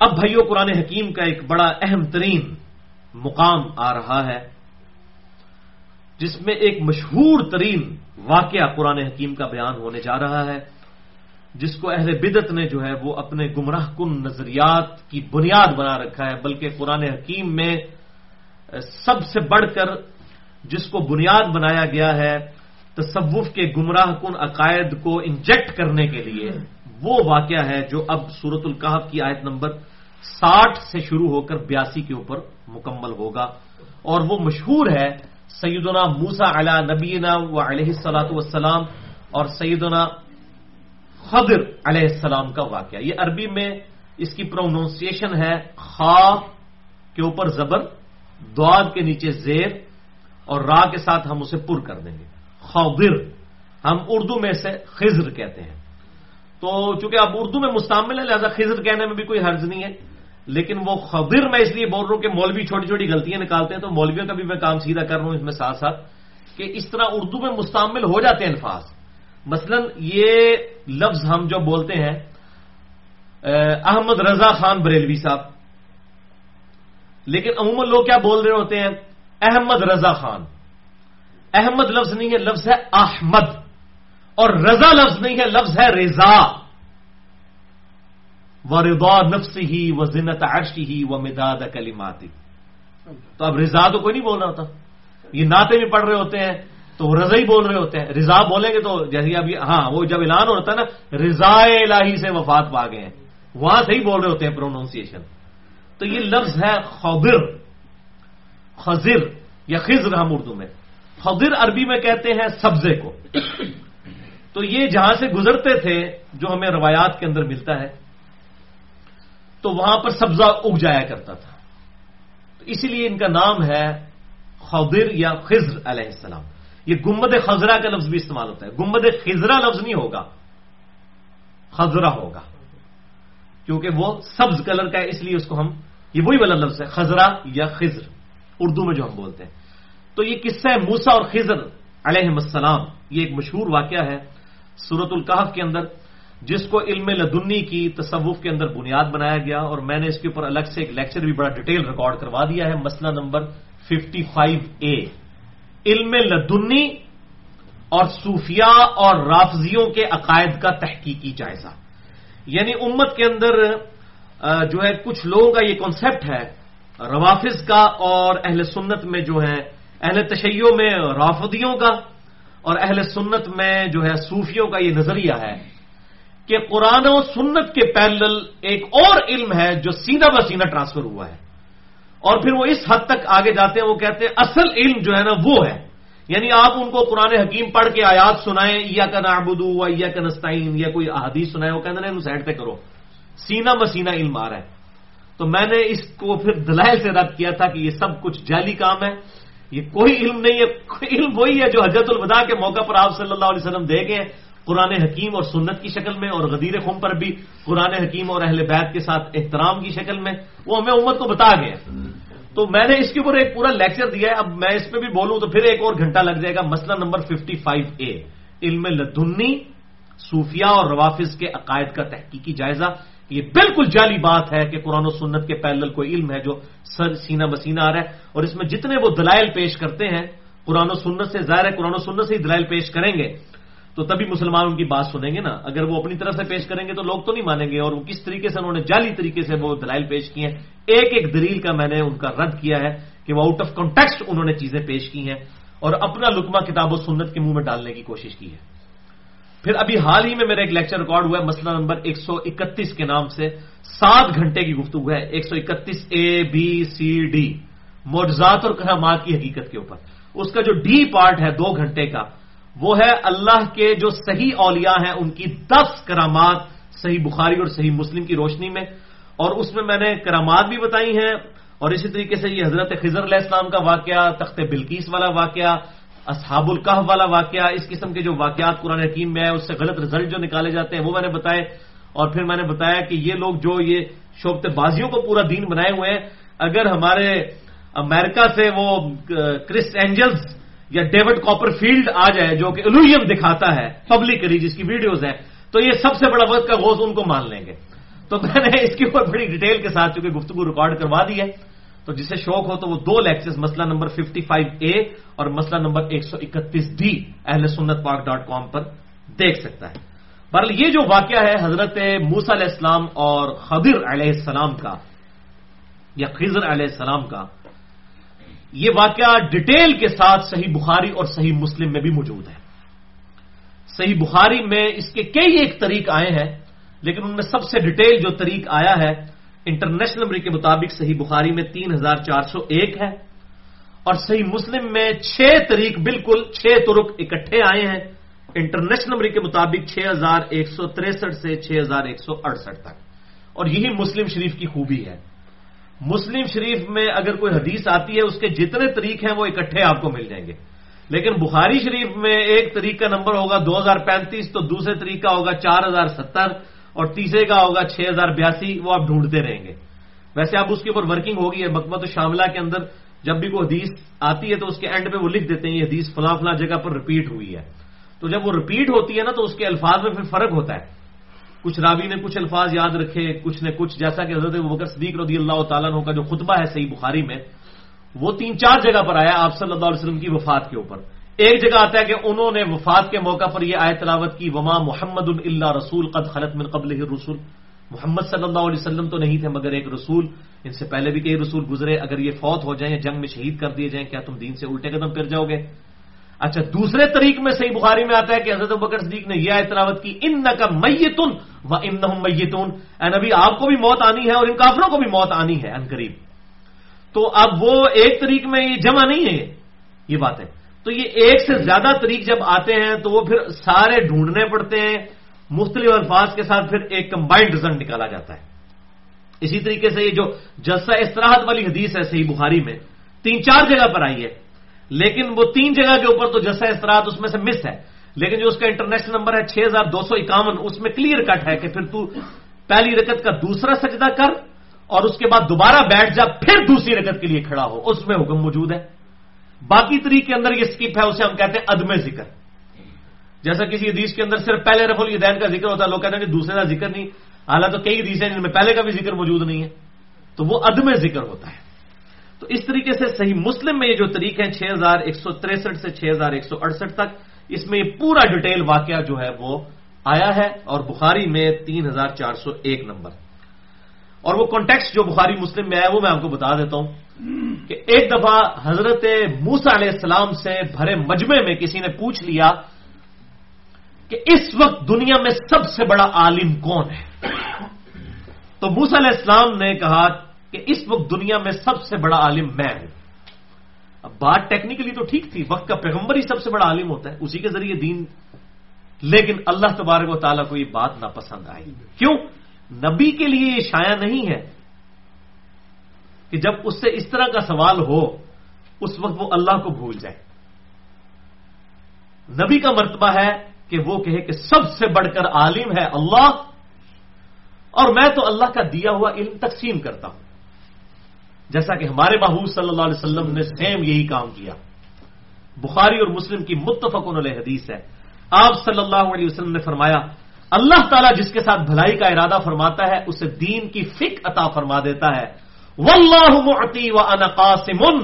اب بھائیو، قرآن حکیم کا ایک بڑا اہم ترین مقام آ رہا ہے، جس میں ایک مشہور ترین واقعہ قرآن حکیم کا بیان ہونے جا رہا ہے، جس کو اہل بدت نے جو ہے وہ اپنے گمراہ کن نظریات کی بنیاد بنا رکھا ہے، بلکہ قرآن حکیم میں سب سے بڑھ کر جس کو بنیاد بنایا گیا ہے، تصوف کے گمراہ کن عقائد کو انجیکٹ کرنے کے لیے وہ واقعہ ہے جو اب سورت القحف کی آیت نمبر ساٹھ سے شروع ہو کر بیاسی کے اوپر مکمل ہوگا اور وہ مشہور ہے سیدنا موسا علی نبینا و علیہ السلاۃ والسلام اور سیدنا خضر علیہ السلام کا واقعہ۔ یہ عربی میں اس کی پروننسیشن ہے خا کے اوپر زبر دعد کے نیچے زیر اور را کے ساتھ ہم اسے پر کر دیں گے۔ خضر ہم اردو میں سے خضر کہتے ہیں۔ تو چونکہ اب اردو میں مستعمل ہے، لہذا خضر کہنے میں بھی کوئی حرض نہیں ہے۔ لیکن وہ خبر میں اس لیے بول رہا ہوں کہ مولوی چھوٹی چھوٹی غلطیاں نکالتے ہیں، تو مولویوں کا بھی میں کام سیدھا کر رہا ہوں اس میں ساتھ ساتھ کہ اس طرح اردو میں مستعمل ہو جاتے ہیں الفاظ۔ مثلا یہ لفظ ہم جو بولتے ہیں احمد رضا خان بریلوی صاحب۔ لیکن عموماً لوگ کیا بول رہے ہوتے ہیں؟ احمد رضا خان۔ احمد لفظ نہیں ہے، لفظ ہے احمد۔ اور رضا لفظ نہیں ہے، لفظ ہے رضا۔ و رضا نفس ہی و زنت عرشی ہی و مداد کلیماتی تو اب رضا تو کوئی نہیں بول رہا تھا یہ ناطے بھی پڑھ رہے ہوتے ہیں، تو رضا ہی بول رہے ہوتے ہیں۔ رضا بولیں گے تو جیسے ابھی ہاں وہ جب اعلان ہوتا ہے نا، رضا الہی سے وفات پا گئے ہیں۔ وہاں سے ہی بول رہے ہوتے ہیں پروننسیشن تو یہ لفظ ہے خبر خزر یا خزر ہم اردو میں۔ خضر عربی میں کہتے ہیں سبزے کو۔ تو یہ جہاں سے گزرتے تھے جو ہمیں روایات کے اندر ملتا ہے، تو وہاں پر سبزہ اگ جایا کرتا تھا۔ تو اسی لیے ان کا نام ہے خضر یا خزر علیہ السلام۔ یہ گمبد خزرہ کا لفظ بھی استعمال ہوتا ہے۔ گمبد خزرہ لفظ نہیں ہوگا خزرہ ہوگا۔ کیونکہ وہ سبز کلر کا ہے، اس لیے اس کو ہم، یہ وہی والا لفظ ہے خزرہ یا خزر اردو میں جو ہم بولتے ہیں۔ تو یہ قصہ ہے موسا اور خزر علیہ السلام۔ یہ ایک مشہور واقعہ ہے۔ سورت القحف کے اندر، جس کو علم لدنی کی تصوف کے اندر بنیاد بنایا گیا، اور میں نے اس کے اوپر الگ سے ایک لیکچر بھی بڑا ڈیٹیل ریکارڈ کروا دیا ہے، مسئلہ نمبر 55 اے علم لدنی اور صوفیہ اور رافضیوں کے عقائد کا تحقیقی جائزہ۔ یعنی امت کے اندر جو ہے، کچھ لوگوں کا یہ کانسیپٹ ہے، روافظ کا اور اہل سنت میں جو ہے اہل تشیعوں میں رافدیوں کا۔ اور اہل سنت میں جو ہے صوفیوں کا یہ نظریہ ہے کہ قرآن و سنت کے پیرل ایک اور علم ہے جو سینہ بسینہ ٹرانسفر ہوا ہے۔ اور پھر وہ اس حد تک آگے جاتے ہیں، وہ کہتے ہیں اصل علم جو ہے نا وہ ہے۔ یعنی آپ ان کو قرآن حکیم پڑھ کے آیات سنائیں یا کا نابدو یا کا نسطین یا کوئی احادیث سنائے وہ کہتے ہیں سائڈ پہ کرو۔ سینہ بسینہ علم آ رہا ہے۔ تو میں نے اس کو پھر دلائل سے رد کیا تھا کہ یہ سب کچھ جعلی کام ہے۔ یہ کوئی علم نہیں ہے علم وہی ہے جو حجت الوداع کے موقع پر آپ صلی اللہ علیہ وسلم دے گئے۔ قرآن حکیم اور سنت کی شکل میں اور غدیر خم پر بھی قرآن حکیم اور اہل بیت کے ساتھ احترام کی شکل میں۔ وہ ہمیں امت کو بتا گئے۔ تو میں نے اس کے اوپر ایک پورا لیکچر دیا ہے۔ اب میں اس پہ بھی بولوں تو پھر ایک اور گھنٹہ لگ جائے گا۔ مسئلہ نمبر 55 اے علم لدنی صوفیہ اور روافظ کے عقائد کا تحقیقی جائزہ۔ یہ بالکل جعلی بات ہے کہ قرآن و سنت کے پیرل کوئی علم ہے جو سر سینہ بسینہ آ رہا ہے اور اس میں جتنے وہ دلائل پیش کرتے ہیں، قرآن و سنت سے، ظاہر ہے قرآن و سنت سے ہی دلائل پیش کریں گے۔ تو تبھی مسلمان ان کی بات سنیں گے نا۔ اگر وہ اپنی طرف سے پیش کریں گے تو لوگ تو نہیں مانیں گے۔ اور وہ کس طریقے سے انہوں نے جعلی طریقے سے وہ دلائل پیش کی ہیں؟ ایک ایک دلیل کا میں نے ان کا رد کیا ہے کہ وہ آؤٹ آف کانٹیکسٹ انہوں نے چیزیں پیش کی ہیں اور اپنا لکما کتاب و سنت کے منہ میں ڈالنے کی کوشش کی ہے۔ پھر ابھی حال ہی میں میرا ایک لیکچر ریکارڈ ہوا ہے، مسئلہ نمبر ایک سو اکتیس کے نام سے۔ سات گھنٹے کی گفتگو ہے، ایک سو اکتیس اے بی سی ڈی معجزات اور کرامات کی حقیقت کے اوپر۔ اس کا جو ڈی پارٹ ہے دو گھنٹے کا، وہ ہے اللہ کے جو صحیح اولیاء ہیں، ان کی دس کرامات صحیح بخاری اور صحیح مسلم کی روشنی میں۔ اور اس میں میں نے کرامات بھی بتائی ہیں، اور اسی طریقے سے یہ حضرت خضر علیہ السلام کا واقعہ، تخت بلکیس والا واقعہ اصحاب القح والا واقعہ، اس قسم کے جو واقعات قرآن حکیم میں ہے اس سے غلط رزلٹ جو نکالے جاتے ہیں، وہ میں نے بتائے۔ اور پھر میں نے بتایا کہ یہ لوگ جو یہ شوبت بازیوں کو پورا دین بنائے ہوئے ہیں، اگر ہمارے امریکہ سے وہ کرس اینجلز یا ڈیوڈ کاپر فیلڈ آ جائے، جو کہ الویم دکھاتا ہے پبلکلی جس کی ویڈیوز ہیں، تو یہ سب سے بڑا وقت کا غوث ان کو مان لیں گے۔ تو میں نے اس کے اوپر بڑی ڈیٹیل کے ساتھ چونکہ گفتگو ریکارڈ کروا دی ہے۔ تو جسے شوق ہو تو وہ دو لیکچرز، مسئلہ نمبر 55 اے اور مسئلہ نمبر 131 ڈی اہل سنت پاک ڈاٹ کام پر دیکھ سکتا ہے۔ بہرحال یہ جو واقعہ ہے حضرت موسا علیہ السلام اور خضر علیہ السلام کا، یا خضر علیہ السلام کا، یہ واقعہ ڈیٹیل کے ساتھ صحیح بخاری اور صحیح مسلم میں بھی موجود ہے۔ صحیح بخاری میں اس کے کئی ایک طریق آئے ہیں، لیکن ان میں سب سے ڈیٹیل جو طریق آیا ہے انٹرنیشنل نمبر کے مطابق صحیح بخاری میں تین ہزار چار سو ایک ہے اور صحیح مسلم میں چھ طریق بالکل چھ ترک اکٹھے آئے ہیں۔ انٹرنیشنل نمبر کے مطابق چھ ہزار ایک سو تریسٹھ سے چھ ہزار ایک سو اڑسٹھ تک۔ اور یہی مسلم شریف کی خوبی ہے۔ مسلم شریف میں اگر کوئی حدیث آتی ہے، اس کے جتنے طریق ہیں، وہ اکٹھے آپ کو مل جائیں گے۔ لیکن بخاری شریف میں ایک طریق کا نمبر ہوگا دو ہزار پینتیس، تو دوسرے طریق کا ہوگا چار ہزار ستر۔ اور تیسرے کا ہوگا چھ ہزار بیاسی، وہ آپ ڈھونڈتے رہیں گے۔ ویسے اب اس کے اوپر ورکنگ ہوگی ہے مکمت شاملہ کے اندر جب بھی کوئی حدیث آتی ہے تو اس کے اینڈ پہ وہ لکھ دیتے ہیں، یہ حدیث فلاں فلاں جگہ پر ریپیٹ ہوئی ہے۔ تو جب وہ ریپیٹ ہوتی ہے نا، تو اس کے الفاظ میں پھر فرق ہوتا ہے۔ کچھ راوی نے کچھ الفاظ یاد رکھے، کچھ نے کچھ، جیسا کہ حضرت بکر صدیق رضی اللہ تعالیٰ کا جو خطبہ ہے صحیح بخاری میں، وہ تین چار جگہ پر آیا آپ صلی اللہ علیہ وسلم کی وفات کے اوپر۔ ایک جگہ آتا ہے کہ انہوں نے وفات کے موقع پر یہ آئے تلاوت کی، وما محمد اللہ رسول قد خلط من قبل رسول محمد صلی اللہ علیہ وسلم تو نہیں تھے، مگر ایک رسول۔ ان سے پہلے بھی کئی رسول گزرے، اگر یہ فوت ہو جائیں، جنگ میں شہید کر دیے جائیں، کیا تم دین سے الٹے قدم پھر جاؤ گے؟ اچھا دوسرے طریق میں صحیح بخاری میں آتا ہے کہ حضرت بکر صدیق نے یہ آئے تلاوت کی ان کا میتن و ان میتون۔ اے نبی، آپ کو بھی موت آنی ہے اور ان کافروں کو بھی موت آنی ہے، ان قریب۔ تو اب وہ ایک طریق میں یہ جمع نہیں ہے، یہ بات ہے۔ تو یہ ایک سے زیادہ طریق جب آتے ہیں تو وہ پھر سارے ڈھونڈنے پڑتے ہیں، مختلف الفاظ کے ساتھ پھر ایک کمبائنڈ رزلٹ نکالا جاتا ہے۔ اسی طریقے سے یہ جو جلسہ استراحت والی حدیث ہے صحیح بخاری میں، تین چار جگہ پر آئی ہے۔ لیکن وہ تین جگہ کے اوپر تو جلسہ استراحت اس میں سے مس ہے۔ لیکن جو اس کا انٹرنیشنل نمبر ہے، چھ ہزار دو سو اکاون، اس میں کلیئر کٹ ہے کہ پھر تو پہلی رکت کا دوسرا سجدہ کر اور اس کے بعد دوبارہ بیٹھ جا، پھر دوسری رکت کے لیے کھڑا ہو۔ اس میں حکم موجود ہے۔ باقی طریق کے اندر یہ اسکپ ہے، اسے ہم کہتے ہیں عدم ذکر۔ جیسا کسی حدیث کے اندر صرف پہلے رف الدین کا ذکر ہوتا ہے، لوگ کہتے ہیں کہ دوسرے کا ذکر نہیں۔ حالانکہ کئی حدیث ہیں جن میں پہلے کا بھی ذکر موجود نہیں ہے۔ تو وہ عدم ذکر ہوتا ہے۔ تو اس طریقے سے صحیح مسلم میں یہ جو طریق ہے چھ ہزار ایک سو تریسٹھ سے چھ ہزار ایک سو اڑسٹھ تک، اس میں یہ پورا ڈیٹیل واقعہ جو ہے وہ آیا ہے اور بخاری میں تین ہزار چار سو ایک نمبر۔ اور وہ کانٹیکس جو بخاری مسلم میں ہے، وہ میں آپ کو بتا دیتا ہوں۔ کہ ایک دفعہ حضرت موسا علیہ السلام سے بھرے مجمے میں کسی نے پوچھ لیا کہ اس وقت دنیا میں سب سے بڑا عالم کون ہے؟ تو موسا علیہ السلام نے کہا کہ اس وقت دنیا میں سب سے بڑا عالم میں ہوں۔ اب بات ٹیکنیکلی تو ٹھیک تھی، وقت کا پیغمبر ہی سب سے بڑا عالم ہوتا ہے، اسی کے ذریعے دین۔ لیکن اللہ تبارک و تعالیٰ کو یہ بات ناپسند آئی۔ کیوں؟ نبی کے لیے یہ شایا نہیں ہے کہ جب اس سے اس طرح کا سوال ہو، اس وقت وہ اللہ کو بھول جائے۔ نبی کا مرتبہ ہے کہ وہ کہے کہ سب سے بڑھ کر عالم ہے اللہ، اور میں تو اللہ کا دیا ہوا علم تقسیم کرتا ہوں۔ جیسا کہ ہمارے محبوب صلی اللہ علیہ وسلم نے سیم یہی کام کیا۔ بخاری اور مسلم کی متفق علیہ حدیث ہے۔ آپ صلی اللہ علیہ وسلم نے فرمایا، اللہ تعالیٰ جس کے ساتھ بھلائی کا ارادہ فرماتا ہے، اسے دین کی فک عطا فرما دیتا ہے۔ واللہ معتی و انا قاسم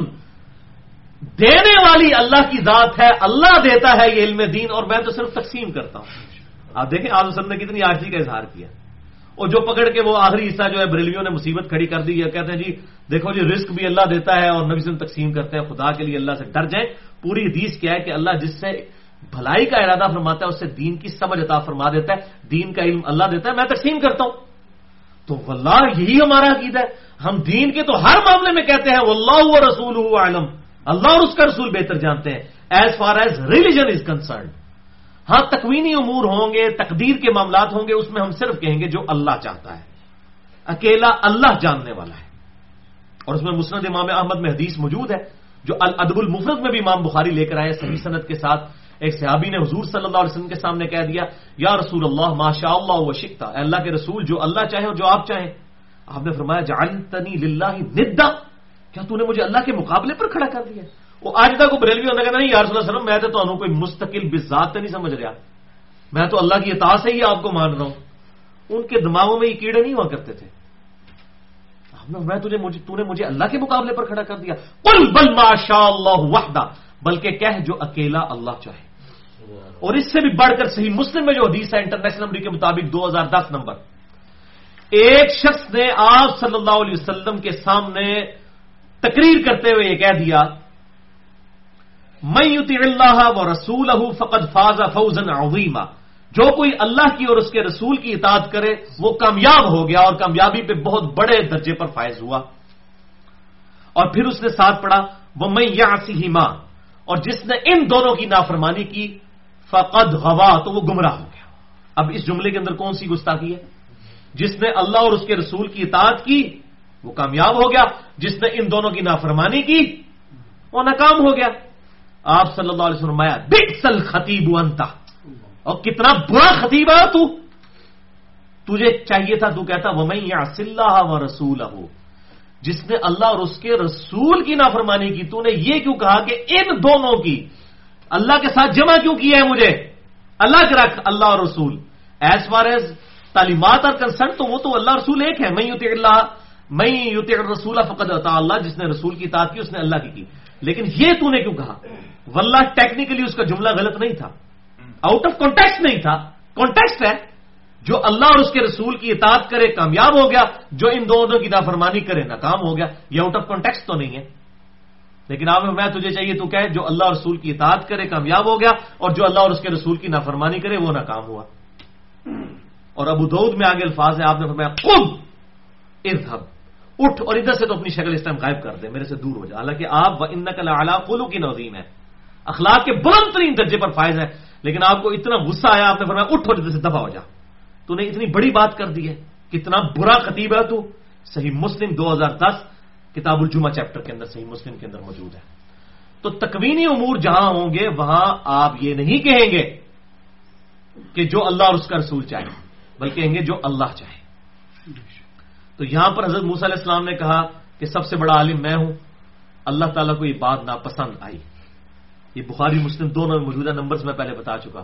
دینے والی اللہ کی ذات ہے، اللہ دیتا ہے یہ علم دین، اور میں تو صرف تقسیم کرتا ہوں۔ آپ دیکھیں آج وسلم نے کتنی آجی کا اظہار کیا۔ اور جو پکڑ کے وہ آخری حصہ جو ہے، بریلیوں نے مصیبت کھڑی کر دی۔ ہے کہتے ہیں جی دیکھو جی رسک بھی اللہ دیتا ہے اور نبی سے تقسیم کرتے ہیں۔ خدا کے لیے اللہ سے ڈر جائیں۔ پوری حدیث کیا ہے کہ اللہ جس سے بھلائی کا ارادہ فرماتا ہے، اس سے دین کی سمجھ عطا فرما دیتا ہے۔ دین کا علم اللہ دیتا ہے، میں تقسیم کرتا ہوں۔ تو واللہ یہی ہمارا عقید ہے۔ ہم دین کے تو ہر معاملے میں کہتے ہیں، واللہ و رسول عالم اللہ اور اس کا رسول بہتر جانتے ہیں۔ As far as religion is concerned ہاں تکوینی امور ہوں گے، تقدیر کے معاملات ہوں گے، اس میں ہم صرف کہیں گے جو اللہ چاہتا ہے۔ اکیلا اللہ جاننے والا ہے۔ اور اس میں مسند امام احمد میں حدیث موجود ہے، جو الادب المفرد میں بھی امام بخاری لے کر آئے، صحیح صنعت کے ساتھ۔ ایک صحابی نے حضور صلی اللہ علیہ وسلم کے سامنے کہہ دیا، یا رسول اللہ ماشاء اللہ و شکتا اللہ کے رسول، جو اللہ چاہے اور جو آپ چاہیں۔ آپ نے فرمایا جانتنی للہ ندا۔ کیا تو نے مجھے اللہ کے مقابلے پر کھڑا کر دیا؟ وہ آج تک وہ بریلوی ہونے کہتا نہیں یار صلی اللہ علیہ وسلم، میں تو کوئی مستقل بزاد نہیں سمجھ رہا۔ میں تو اللہ کی اطاع سے ہی آپ کو مان رہا ہوں۔ ان کے دماغوں میں یہ کیڑے نہیں ہوا کرتے تھے۔ میں تجھے مجھے، تو نے مجھے اللہ کے مقابلے پر کھڑا کر دیا۔ قل بل ماشاء اللہ وحدہ، بلکہ کہہ جو اکیلا اللہ چاہے۔ اور اس سے بھی بڑھ کر صحیح مسلم میں جو حدیث ہے انٹرنیشنل نمبر کے مطابق دو ہزار دس نمبر۔ ایک شخص نے آپ صلی اللہ علیہ وسلم کے سامنے تقریر کرتے ہوئے یہ کہہ دیا میں یوتی اللہ و رسول فقط فاض فوزن عظیمہ جو کوئی اللہ کی اور اس کے رسول کی اطاعت کرے، وہ کامیاب ہو گیا اور کامیابی پہ بہت بڑے درجے پر فائز ہوا۔ اور پھر اس نے ساتھ پڑھا وہ میں یاسی ماں اور جس نے ان دونوں کی نافرمانی کی فقد غوا، تو وہ گمراہ ہو گیا۔ اب اس جملے کے اندر کون سی گستاخی ہے؟ جس نے اللہ اور اس کے رسول کی اطاعت کی، وہ کامیاب ہو گیا۔ جس نے ان دونوں کی نافرمانی کی، وہ ناکام ہو گیا۔ آپ صلی اللہ علیہ وسلم بکسل خطیب انتا اور کتنا برا خطیب ہے تو۔ تجھے چاہیے تھا، تو کہتا وہ میں اللہ و رسول جس نے اللہ اور اس کے رسول کی نافرمانی کی، تو نے یہ کیوں کہا کہ ان دونوں کی اللہ کے ساتھ جمع کیوں کیا ہے مجھے؟ اللہ کے رکھ، اللہ اور رسول۔ ایز فار ایز تعلیمات اور کنسرن تو وہ تو اللہ رسول ایک ہے میں یوتی اللہ میں یوتی رسول فقد اللہ۔ جس نے رسول کی اطاعت کی، اس نے اللہ کی کی۔ لیکن یہ تو نے کیوں کہا؟ واللہ ٹیکنیکلی اس کا جملہ غلط نہیں تھا۔ آؤٹ آف کانٹیکس نہیں تھا۔ کانٹیکسٹ ہے۔ جو اللہ اور اس کے رسول کی اطاعت کرے، کامیاب ہو گیا، جو ان دونوں کی نافرمانی کرے، ناکام ہو گیا، یہ آؤٹ آف کانٹیکس تو نہیں ہے۔ لیکن آپ میں تجھے چاہیے تو کہ جو اللہ اور رسول کی اطاعت کرے، کامیاب ہو گیا اور جو اللہ اور اس کے رسول کی نافرمانی کرے، وہ ناکام ہوا۔ اور ابو دعود میں آگے الفاظ ہے آپ نے فرمایا خود ارتب اٹھ اور ادھر سے تو اپنی شکل اس ٹائم غائب کر دے، میرے سے دور ہو جائے حالانکہ آپ ان نقل اعلیٰ قلو کی نوزیم ہے۔ اخلاق کے بلند ترین درجے پر فائز ہے لیکن آپ کو اتنا غصہ آیا، آپ نے فرمایا، اٹھ اور ادھر سے دفاع ہو جا۔ تو نے اتنی بڑی بات کر دی ہے۔ کتنا برا خطیب ہے تو۔ صحیح مسلم دو ہزار دس کتاب الجمہ چیپٹر کے اندر، صحیح مسلم کے اندر موجود ہے۔ تو تکوینی امور جہاں ہوں گے، وہاں آپ یہ نہیں کہیں گے کہ جو اللہ اور اس کا رسول چاہے، بلکہ کہیں گے جو اللہ چاہے۔ تو یہاں پر حضرت موسیٰ علیہ السلام نے کہا کہ سب سے بڑا عالم میں ہوں، اللہ تعالیٰ کو یہ بات ناپسند آئی۔ یہ بخاری، مسلم دونوں موجودہ نمبرز میں پہلے بتا چکا۔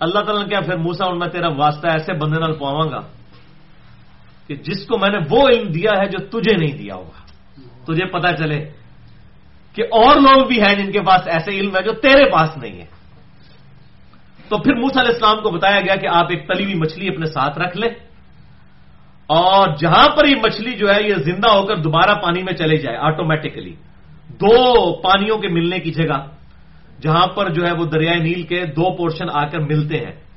اللہ تعالیٰ نے کیا پھر موسا اور میں تیرا واسطہ ایسے بندے نال پواں گا کہ جس کو میں نے وہ علم دیا ہے جو تجھے نہیں دیا ہوگا۔ تجھے پتا چلے کہ اور لوگ بھی ہیں جن کے پاس ایسے علم ہے جو تیرے پاس نہیں ہے تو پھر موسا علیہ السلام کو بتایا گیا کہ آپ ایک تلی ہوئی مچھلی اپنے ساتھ رکھ لیں۔ اور جہاں پر یہ مچھلی جو ہے یہ زندہ ہو کر دوبارہ پانی میں چلے جائے آٹومیٹکلی دو پانیوں کے ملنے کی جگہ، جہاں پر جو ہے وہ دریائے نیل کے دو پورشن آ کر ملتے ہیں۔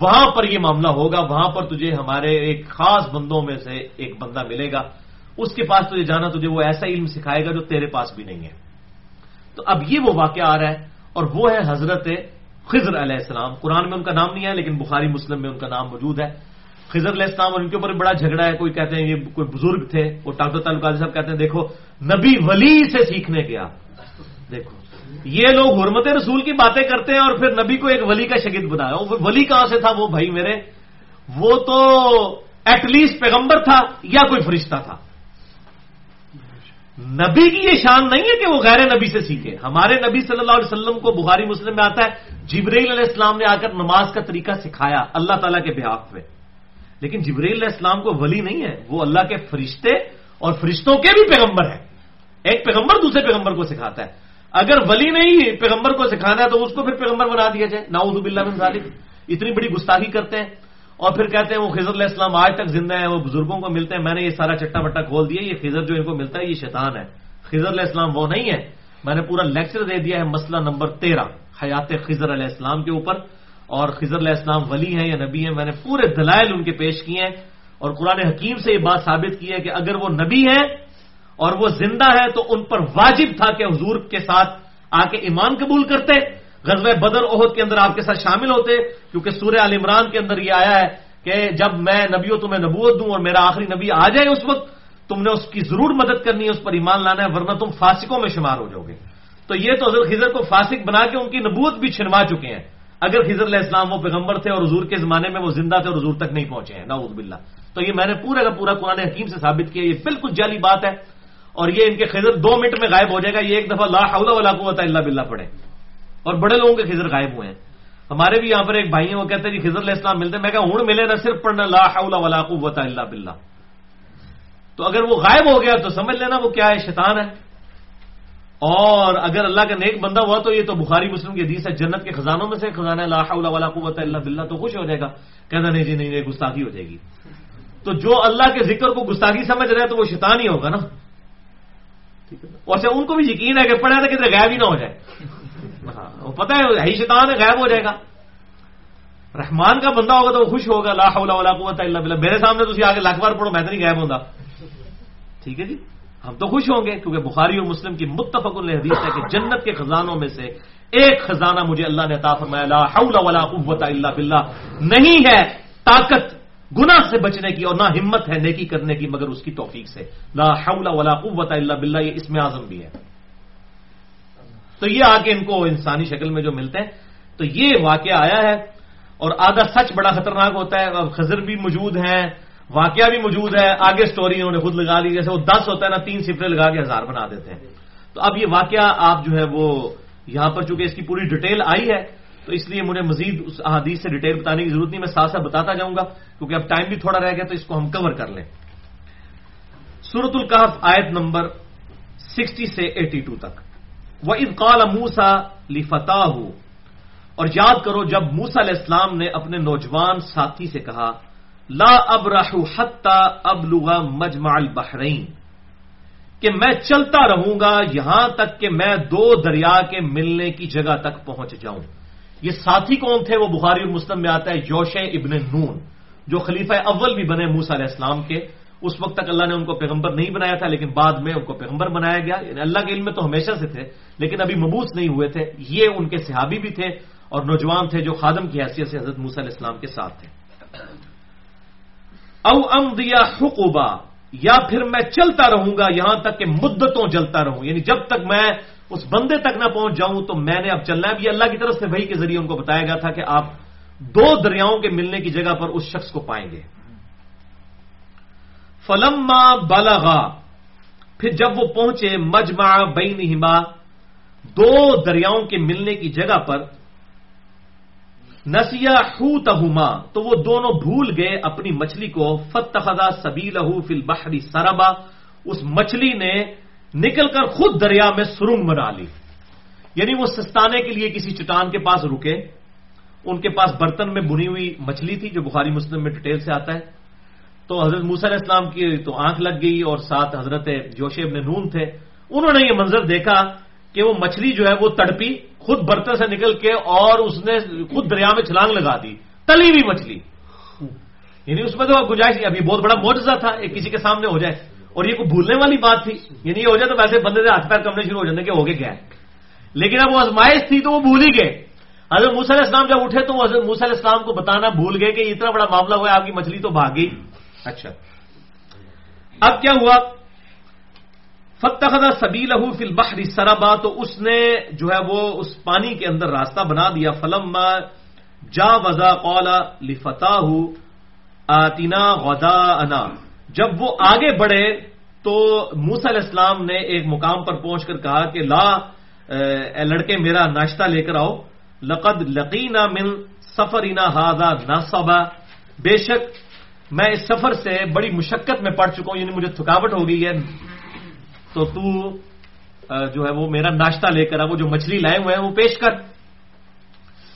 وہاں پر یہ معاملہ ہوگا، وہاں پر تجھے ہمارے ایک خاص بندوں میں سے ایک بندہ ملے گا۔ اس کے پاس تجھے جانا، تجھے وہ ایسا علم سکھائے گا جو تیرے پاس بھی نہیں ہے۔ تو اب یہ وہ واقعہ آ رہا ہے اور وہ ہے حضرت خضر علیہ السلام۔ قرآن میں ان کا نام نہیں ہے، لیکن بخاری، مسلم میں ان کا نام موجود ہے۔ خضر علیہ السلام اور ان کے اوپر بڑا جھگڑا ہے۔ کوئی کہتے ہیں یہ کوئی بزرگ تھے، وہ ڈاکٹر تعلق صاحب کہتے ہیں، دیکھو، نبی ولی سے سیکھنے گیا۔ دیکھو یہ لوگ حرمت رسول کی باتیں کرتے ہیں اور پھر نبی کو ایک ولی کا شگید بنایا ولی کہاں سے تھا وہ بھائی میرے؟ وہ تو ایٹ لیسٹ پیغمبر تھا یا کوئی فرشتہ تھا۔ نبی کی یہ شان نہیں ہے کہ وہ غیر نبی سے سیکھے۔ ہمارے نبی صلی اللہ علیہ وسلم کو بخاری مسلم میں آتا ہے جبریل علیہ السلام نے آ کر نماز کا طریقہ سکھایا اللہ تعالیٰ کے بحاف پہ۔ لیکن جبریل علیہ السلام کو ولی نہیں ہے، وہ اللہ کے فرشتے اور فرشتوں کے بھی پیغمبر ہیں۔ ایک پیغمبر دوسرے پیغمبر کو سکھاتا ہے۔ اگر ولی نہیں پیغمبر کو سکھانا ہے تو اس کو پھر پیغمبر بنا دیا جائے۔ ناؤز باللہ بن ظالم اتنی بڑی گستاخی کرتے ہیں اور پھر کہتے ہیں وہ خضر علیہ السلام آج تک زندہ ہیں، وہ بزرگوں کو ملتے ہیں۔ میں نے یہ سارا چٹا بٹا کھول دیا، یہ خضر جو ان کو ملتا ہے، یہ شیطان ہے۔ خضر علیہ السلام وہ نہیں ہے میں نے پورا لیکچر دے دیا ہے مسئلہ نمبر تیرہ، حیات خضر علیہ السلام کے اوپر۔ اور خضر علیہ السلام ولی ہیں یا نبی ہیں، میں نے پورے دلائل ان کے پیش کیے ہیں۔ اور قرآن حکیم سے یہ بات ثابت کی ہے کہ اگر وہ نبی ہیں اور وہ زندہ ہے تو ان پر واجب تھا کہ حضور کے ساتھ آ کے ایمان قبول کرتے، غزوہ بدر عہد کے اندر آپ کے ساتھ شامل ہوتے، کیونکہ سورہ عال عمران کے اندر یہ آیا ہے کہ جب میں نبیوں تمہیں نبوت دوں اور میرا آخری نبی آ جائے اس وقت، تم نے اس کی ضرور مدد کرنی ہے، اس پر ایمان لانا ہے، ورنہ تم فاسقوں میں شمار ہو جاؤ گے۔ تو یہ تو حضرت خضر کو فاسق بنا کے ان کی نبوت بھی چھنوا چکے ہیں۔ اگر خضر علیہ السلام وہ پیغمبر تھے اور حضور کے زمانے میں وہ زندہ تھے اور حضور تک نہیں پہنچے ہیں، نعوذ باللہ۔ تو یہ میں نے پورا کا پورا قرآن حکیم سے ثابت کیا، یہ بالکل جعلی بات ہے۔ اور یہ ان کے خضر دو منٹ میں غائب ہو جائے گا، یہ ایک دفعہ لا حول ولا قوت الا باللہ پڑھے اور بڑے لوگوں کے خضر غائب ہوئے ہیں۔ ہمارے بھی یہاں پر ایک بھائی ہیں، وہ کہتے ہیں جی خضر علیہ السلام ملتے میں کہا ہوں ملے نہ صرف پڑھنا لا حول ولا قوت الا باللہ۔ تو اگر وہ غائب ہو گیا تو سمجھ لینا وہ کیا ہے، شیطان ہے۔ اور اگر اللہ کا نیک بندہ ہوا تو یہ تو بخاری مسلم کی حدیث ہے، جنت کے خزانوں میں سے خزانہ لا حول ولا قوت الا باللہ، تو خوش ہو جائے گا۔ کہنا نہیں جی نہیں، یہ گستاخی ہو جائے گی۔ تو جو اللہ کے ذکر کو گستاخی سمجھ رہے تو وہ شیطان ہی ہوگا نا۔ ویسے ان کو بھی یقین ہے کہ پڑھا تھا کدھر غائب ہی نہ ہو جائے۔ ہاں وہ پتہ ہے ہی شیطان ہے غائب ہو جائے گا۔ رحمان کا بندہ ہوگا تو وہ خوش ہوگا، لا حول ولا قوت الا باللہ۔ میرے سامنے تھی آگے لاکھ بار پڑھو، میں تو نہیں غائب ہوں ٹھیک ہے جی؟ ہم تو خوش ہوں گے، کیونکہ بخاری اور مسلم کی متفق حدیث ہے کہ جنت کے خزانوں میں سے ایک خزانہ مجھے اللہ نے عطا فرمایا، لا حول ولا قوت الا باللہ۔ نہیں ہے طاقت گناہ سے بچنے کی اور نہ ہمت ہے نیکی کرنے کی مگر اس کی توفیق سے۔ لا حول ولا قوت الا باللہ، یہ اس میں اعظم بھی ہے۔ تو یہ آ کے ان کو انسانی شکل میں جو ملتے ہیں، تو یہ واقعہ آیا ہے اور آدھا سچ بڑا خطرناک ہوتا ہے خزر بھی موجود ہیں، واقعہ بھی موجود ہے، آگے سٹوری انہوں نے خود لگا لی جیسے وہ دس ہوتا ہے نا، تین سفرے لگا کے ہزار بنا دیتے ہیں۔ تو اب یہ واقعہ آپ جو ہے وہ یہاں پر چونکہ اس کی پوری ڈیٹیل آئی ہے تو اس لیے مجھے مزید اس احادیث سے ڈیٹیل بتانے کی ضرورت نہیں، میں ساتھ ساتھ بتاتا جاؤں گا، کیونکہ اب ٹائم بھی تھوڑا رہ گیا تو اس کو ہم کور کر لیں۔ سورت القحف آیت نمبر سکسٹی سے ایٹی ٹو تک۔ وہ ادقال موسا فتح اور یاد کرو جب موسا علیہ السلام نے اپنے نوجوان ساتھی سے کہا، لا اب راہو حتہ اب لغا مجمع البحرین، کہ میں چلتا رہوں گا یہاں تک کہ میں دو دریا کے ملنے کی جگہ تک پہنچ جاؤں۔ یہ ساتھی کون تھے وہ بخاری اور مسلم میں آتا ہے یوش ابن نون، جو خلیفہ اول بھی بنے موسا علیہ السلام کے۔ اس وقت تک اللہ نے ان کو پیغمبر نہیں بنایا تھا، لیکن بعد میں ان کو پیغمبر بنایا گیا۔ یعنی اللہ کے علم میں تو ہمیشہ سے تھے، لیکن ابھی مبوس نہیں ہوئے تھے۔ یہ ان کے صحابی بھی تھے اور نوجوان تھے جو خادم کی حیثیت سے حضرت موسیٰ علیہ السلام کے ساتھ تھے۔ او ام دیا حقوبہ یا پھر میں چلتا رہوں گا، یہاں تک کہ مدتوں چلتا رہوں۔ یعنی جب تک میں اس بندے تک نہ پہنچ جاؤں تو میں نے اب چلنا ہے۔ یہ اللہ کی طرف سے بھائی کے ذریعے ان کو بتایا گیا تھا کہ آپ دو دریاؤں کے ملنے کی جگہ پر اس شخص کو پائیں گے۔ فلما بالغا پھر جب وہ پہنچے، مجمع بین دو دریاؤں کے ملنے کی جگہ پر، نسیا ہو تو وہ دونوں بھول گئے اپنی مچھلی کو۔ فتخذا سبی لہو فل بحری سربا، اس مچھلی نے نکل کر خود دریا میں سرنگ بنا لی۔ یعنی وہ سستانے کے لیے کسی چٹان کے پاس رکے۔ ان کے پاس برتن میں بنی ہوئی مچھلی تھی جو بخاری مسلم میں ڈیٹیل سے آتا ہے۔ تو حضرت موسیٰ علیہ السلام کی تو آنکھ لگ گئی اور ساتھ حضرت جوش ابن نون تھے۔ انہوں نے یہ منظر دیکھا کہ وہ مچھلی جو ہے وہ تڑپی، خود برتن سے نکل کے اور اس نے خود دریا میں چھلانگ لگا دی، تلی ہوئی مچھلی۔ یعنی اس میں تو گنجائش ابھی بہت بڑا موجزہ تھا، ایک کسی کے سامنے ہو جائے۔ اور یہ کوئی بھولنے والی بات تھی یعنی یہ ہو جائے تو ویسے بندے سے ہاتھ پیر کمنے شروع ہو جانے کے ہو گئے کیا لیکن اب وہ ازمائش تھی تو وہ بھول ہی گئے۔ حضرت موسیٰ علیہ السلام جب اٹھے تو وہ حضرت موسیٰ علیہ السلام کو بتانا بھول گئے کہ اتنا بڑا معاملہ ہوا ہے آپ کی مچھلی تو بھاگ گئی۔ اچھا۔ اب کیا ہوا؟ فتح سبی لہو فل بحری سرابا تو اس نے جو ہے وہ اس پانی کے اندر راستہ بنا دیا۔ فلم جا وزا قولا لفتح آتینا غدا انا جب وہ آگے بڑھے تو موس علیہ السلام نے ایک مقام پر پہنچ کر کہا کہ لا، اے لڑکے، میرا ناشتہ لے کر آؤ۔ لقد لقینا من سفرینا ہاضا ناسبا بے شک میں اس سفر سے بڑی مشقت میں پڑ چکا ہوں یعنی مجھے تھکاوٹ ہو گئی ہے۔ تو تو جو ہے وہ میرا ناشتہ لے کر وہ جو مچھلی لائے ہوئے ہیں، وہ پیش کر۔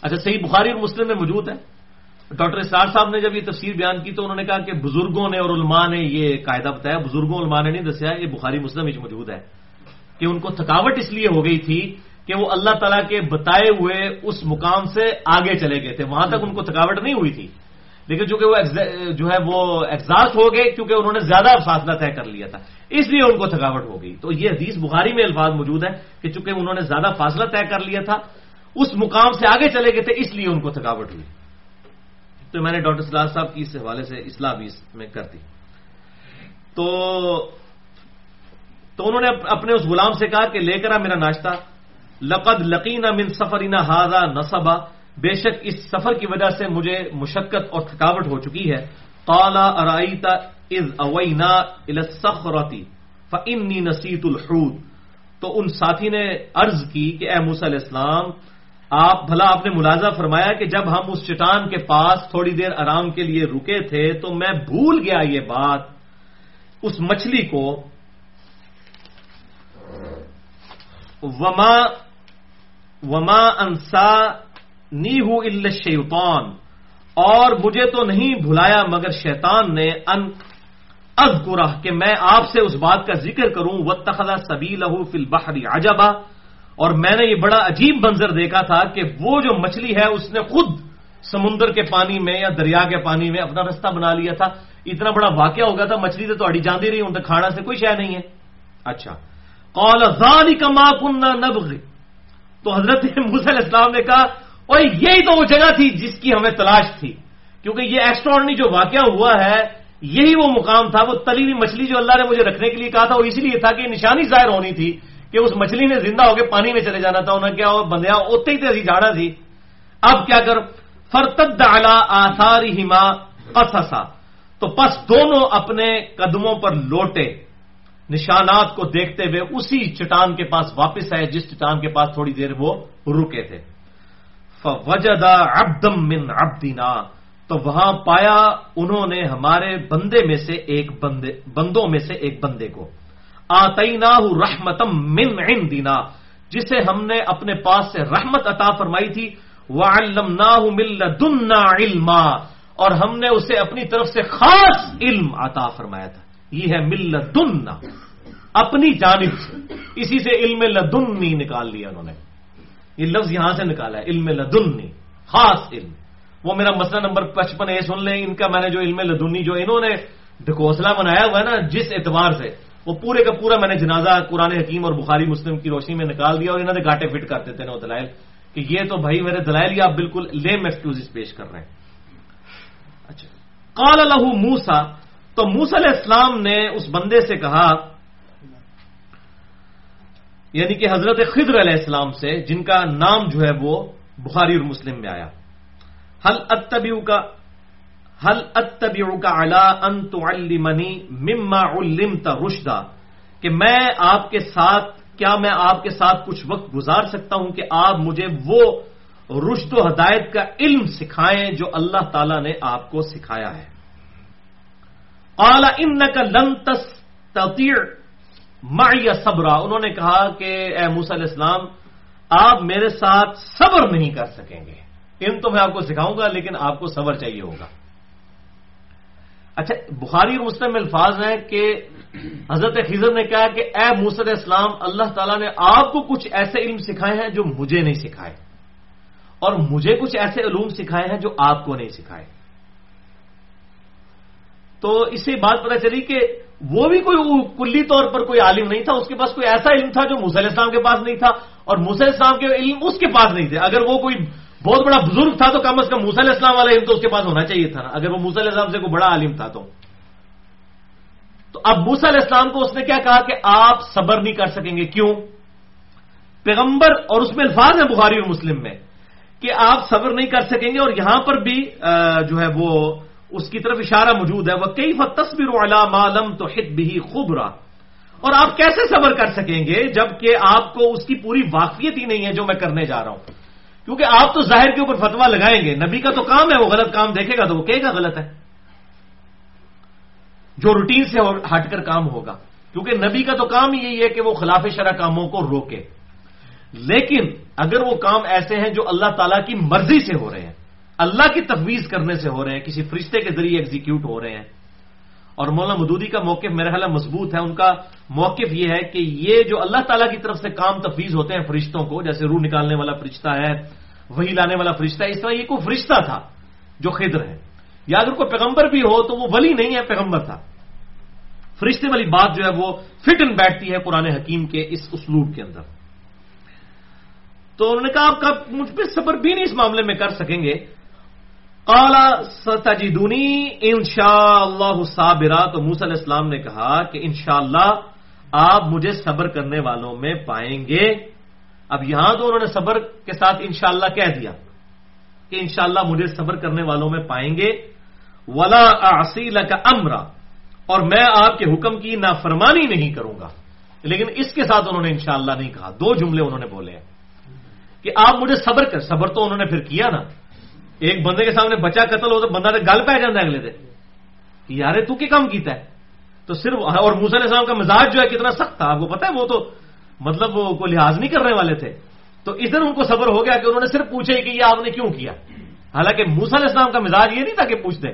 اچھا صحیح بخاری اور مسلم میں موجود ہے۔ ڈاکٹر اسرار صاحب نے جب یہ تفسیر بیان کی تو انہوں نے کہا کہ بزرگوں نے اور علماء نے یہ قاعدہ بتایا۔ بزرگوں علماء نے نہیں دسیا، یہ بخاری مسلم ہی موجود ہے۔ کہ ان کو تھکاوٹ اس لیے ہو گئی تھی کہ وہ اللہ تعالیٰ کے بتائے ہوئے اس مقام سے آگے چلے گئے تھے۔ وہاں تک ان کو تھکاوٹ نہیں ہوئی تھی۔ لیکن چونکہ وہ جو ہے وہ ایگزاسٹ ہو گئے کیونکہ انہوں نے زیادہ فاصلہ طے کر لیا تھا۔ اس لیے ان کو تھکاوٹ ہو گئی۔ تو یہ حدیث بخاری میں الفاظ موجود ہے کہ چونکہ انہوں نے زیادہ فاصلہ طے کر لیا تھا، اس مقام سے آگے چلے گئے تھے، اس لیے ان کو تھکاوٹ ہوئی۔ تو میں نے ڈاکٹر سلاح صاحب کی اس حوالے سے اصلاح بھی اس میں کر دی۔ تو تو انہوں نے اپنے اس غلام سے کہا کہ لے کر آ میرا ناشتہ۔ لقد لقینا من سفرینا ہاضا نصبا۔ بے شک اس سفر کی وجہ سے مجھے مشقت اور تھکاوٹ ہو چکی ہے۔ قالا ارائیتا از اوینا السخرتی فانی نسیت الحوت۔ تو ان ساتھی نے عرض کی کہ اے موسیٰ علیہ السلام آپ بھلا آپ نے ملازہ فرمایا کہ جب ہم اس چٹان کے پاس تھوڑی دیر آرام کے لیے رکے تھے تو میں بھول گیا یہ بات، اس مچھلی کو۔ وما وما انسا نی ہوں شیطان اور مجھے تو نہیں بھلایا مگر شیطان نے ان ازگرہ کہ میں آپ سے اس بات کا ذکر کروں۔ و تخلا سبی لہو فل بحری عجبا۔ اور میں نے یہ بڑا عجیب منظر دیکھا تھا کہ وہ جو مچھلی ہے، اس نے خود سمندر کے پانی میں یا دریا کے پانی میں اپنا رستہ بنا لیا تھا۔ اتنا بڑا واقعہ ہو گیا تھا، مچھلی تو اڑی جاندی رہی، ان کھانا سے کوئی شے نہیں ہے۔ اچھا۔ قال، ذالک ما كنا نبغي تو حضرت موسی علیہ السلام نے کہا اور یہی تو وہ جگہ تھی جس کی ہمیں تلاش تھی۔ کیونکہ یہ ایکسٹرا جو واقعہ ہوا ہے، یہی وہ مقام تھا، وہ تلی ہوئی مچھلی جو اللہ نے مجھے رکھنے کے لیے کہا تھا وہ اس لیے تھا کہ نشانی ظاہر ہونی تھی۔ کہ اس مچھلی نے زندہ ہو کے پانی میں چلے جانا تھا انہیں کیا بندیا اتنے ہی تھی جانا تھی۔ اب کیا کر؟ فرتد آثار ہما قصصا۔ تو پس دونوں اپنے قدموں پر لوٹے۔ نشانات کو دیکھتے ہوئے اسی چٹان کے پاس واپس آئے، جس چٹان کے پاس تھوڑی دیر وہ رکے تھے۔ وجدا ابدم من ابدینا تو وہاں پایا انہوں نے ہمارے بندے میں سے ایک بندے، بندوں میں سے ایک بندے کو۔ آتینا رحمتم من عندنا، جسے ہم نے اپنے پاس سے رحمت عطا فرمائی تھی وعلمناہ من لدنا علما، اور ہم نے اسے اپنی طرف سے خاص علم عطا فرمایا تھا۔ یہ ہے مل دن اپنی جانب سے۔ اسی سے علم لدنی نکال لیا انہوں نے۔ یہ لفظ یہاں سے نکالا ہے، علم لدنی، خاص علم۔ وہ میرا مسئلہ نمبر پچپن اے سن لیں، ان کا میں نے جو علم لدنی جو انہوں نے ڈھکوسلا بنایا ہوا ہے نا، جس اعتبار سے وہ پورے کا پورا میں نے جنازہ قرآن حکیم اور بخاری مسلم کی روشنی میں نکال دیا اور انہوں نے گاٹے فٹ کرتے تھے وہ دلائل کہ یہ تو بھائی میرے دلائل یہ آپ بالکل لیم ایکسکیوز پیش کر رہے ہیں۔ اچھا۔ کال لہو موسا تو موس علیہ السلام نے اس بندے سے کہا یعنی کہ حضرت خضر علیہ السلام سے، جن کا نام جو ہے وہ بخاری اور مسلم میں آیا۔ حل اتبیو کا حل اتبیو کا الا ان تعلمنی مما علمت رشدا؟ کہ میں آپ کے ساتھ، کیا میں آپ کے ساتھ کچھ وقت گزار سکتا ہوں کہ آپ مجھے وہ رشد و ہدایت کا علم سکھائیں جو اللہ تعالی نے آپ کو سکھایا ہے؟ اعلی ان کا لن تستطيع معي صبرا۔ انہوں نے کہا کہ اے موسی علیہ السلام، آپ میرے ساتھ صبر نہیں کر سکیں گے۔ ان تو میں آپ کو سکھاؤں گا، لیکن آپ کو صبر چاہیے ہوگا۔ اچھا بخاری اور مسلم میں الفاظ ہیں کہ حضرت خضر نے کہا کہ اے موسر اسلام اللہ تعالیٰ نے آپ کو کچھ ایسے علم سکھائے ہیں جو مجھے نہیں سکھائے۔ اور مجھے کچھ ایسے علوم سکھائے ہیں جو آپ کو نہیں سکھائے۔ تو اس سے بات پتہ چلی کہ وہ بھی کوئی کلی طور پر کوئی عالم نہیں تھا، اس کے پاس کوئی ایسا علم تھا جو موسی علیہ السلام کے پاس نہیں تھا، اور موسی علیہ السلام کے علم اس کے پاس نہیں تھے۔ اگر وہ کوئی بہت بڑا بزرگ تھا تو کم از کم موسی علیہ السلام والا علم تو اس کے پاس ہونا چاہیے تھا۔ نا اگر وہ موسی علیہ السلام سے کوئی بڑا عالم تھا تو۔ تو اب موسی علیہ السلام کو اس نے کیا کہا کہ آپ صبر نہیں کر سکیں گے۔ کیوں؟ پیغمبر اور اس میں الفاظ ہیں بخاری اور مسلم میں کہ آپ صبر نہیں کر سکیں گے اور یہاں پر بھی جو ہے وہ اس کی طرف اشارہ موجود ہے۔ وہ کئی تصویر علام عالم تو ہت بھی خوبرا اور آپ کیسے صبر کر سکیں گے جبکہ آپ کو اس کی پوری واقفیت ہی نہیں ہے جو میں کرنے جا رہا ہوں۔ کیونکہ آپ تو ظاہر کے اوپر فتوا لگائیں گے، نبی کا تو کام ہے، وہ غلط کام دیکھے گا تو وہ کہے گا غلط ہے۔ جو روٹین سے ہٹ کر کام ہوگا، کیونکہ نبی کا تو کام یہی ہے کہ وہ خلاف شرح کاموں کو روکے۔ لیکن اگر وہ کام ایسے ہیں جو اللہ تعالی کی مرضی سے ہو رہے ہیں، اللہ کی تفویض کرنے سے ہو رہے ہیں، کسی فرشتے کے ذریعے ایگزیکیوٹ ہو رہے ہیں، اور مولانا مدودی کا موقف میرا خیال مضبوط ہے۔ ان کا موقف یہ ہے کہ یہ جو اللہ تعالیٰ کی طرف سے کام تفویض ہوتے ہیں فرشتوں کو، جیسے روح نکالنے والا فرشتہ ہے وہی لانے والا فرشتہ ہے۔ اس طرح یہ کوئی فرشتہ تھا جو خدر ہے۔ یا اگر کوئی پیغمبر بھی ہو تو وہ ولی نہیں ہے، پیغمبر تھا۔ فرشتے والی بات جو ہے وہ فٹ ان بیٹھتی ہے قرآن حکیم کے اس اسلوب کے اندر۔ تو انہوں نے کہا، آپ کا مجھ پہ صبر بھی نہیں اس معاملے میں کر سکیں گے؟ کالا ستجدونی ان شاء اللہ صابرا۔ تو موسی علیہ السلام نے کہا کہ انشاءاللہ آپ مجھے صبر کرنے والوں میں پائیں گے۔ اب یہاں تو انہوں نے صبر کے ساتھ انشاءاللہ کہہ دیا کہ انشاءاللہ مجھے صبر کرنے والوں میں پائیں گے۔ ولا اصیل کا امرا اور میں آپ کے حکم کی نافرمانی نہیں کروں گا۔ لیکن اس کے ساتھ انہوں نے انشاءاللہ نہیں کہا۔ دو جملے انہوں نے بولے ہیں کہ آپ مجھے صبر کر۔ صبر تو انہوں نے پھر کیا نا۔ ایک بندے کے سامنے بچہ قتل ہو تو بندہ نے گل پہ جاتا ہے اگلے دن۔ یار تو کیا کام کیتا ہے؟ تو صرف اور موسا علیہ السلام کا مزاج جو ہے کتنا سخت تھا۔ آپ کو پتا ہے وہ تو مطلب وہ کوئی لحاظ نہیں کرنے والے تھے۔ تو ادھر ان کو صبر ہو گیا کہ انہوں نے صرف پوچھے کہ یہ آپ نے کیوں کیا۔ حالانکہ موسا علیہ السلام کا مزاج یہ نہیں تھا کہ پوچھ دے۔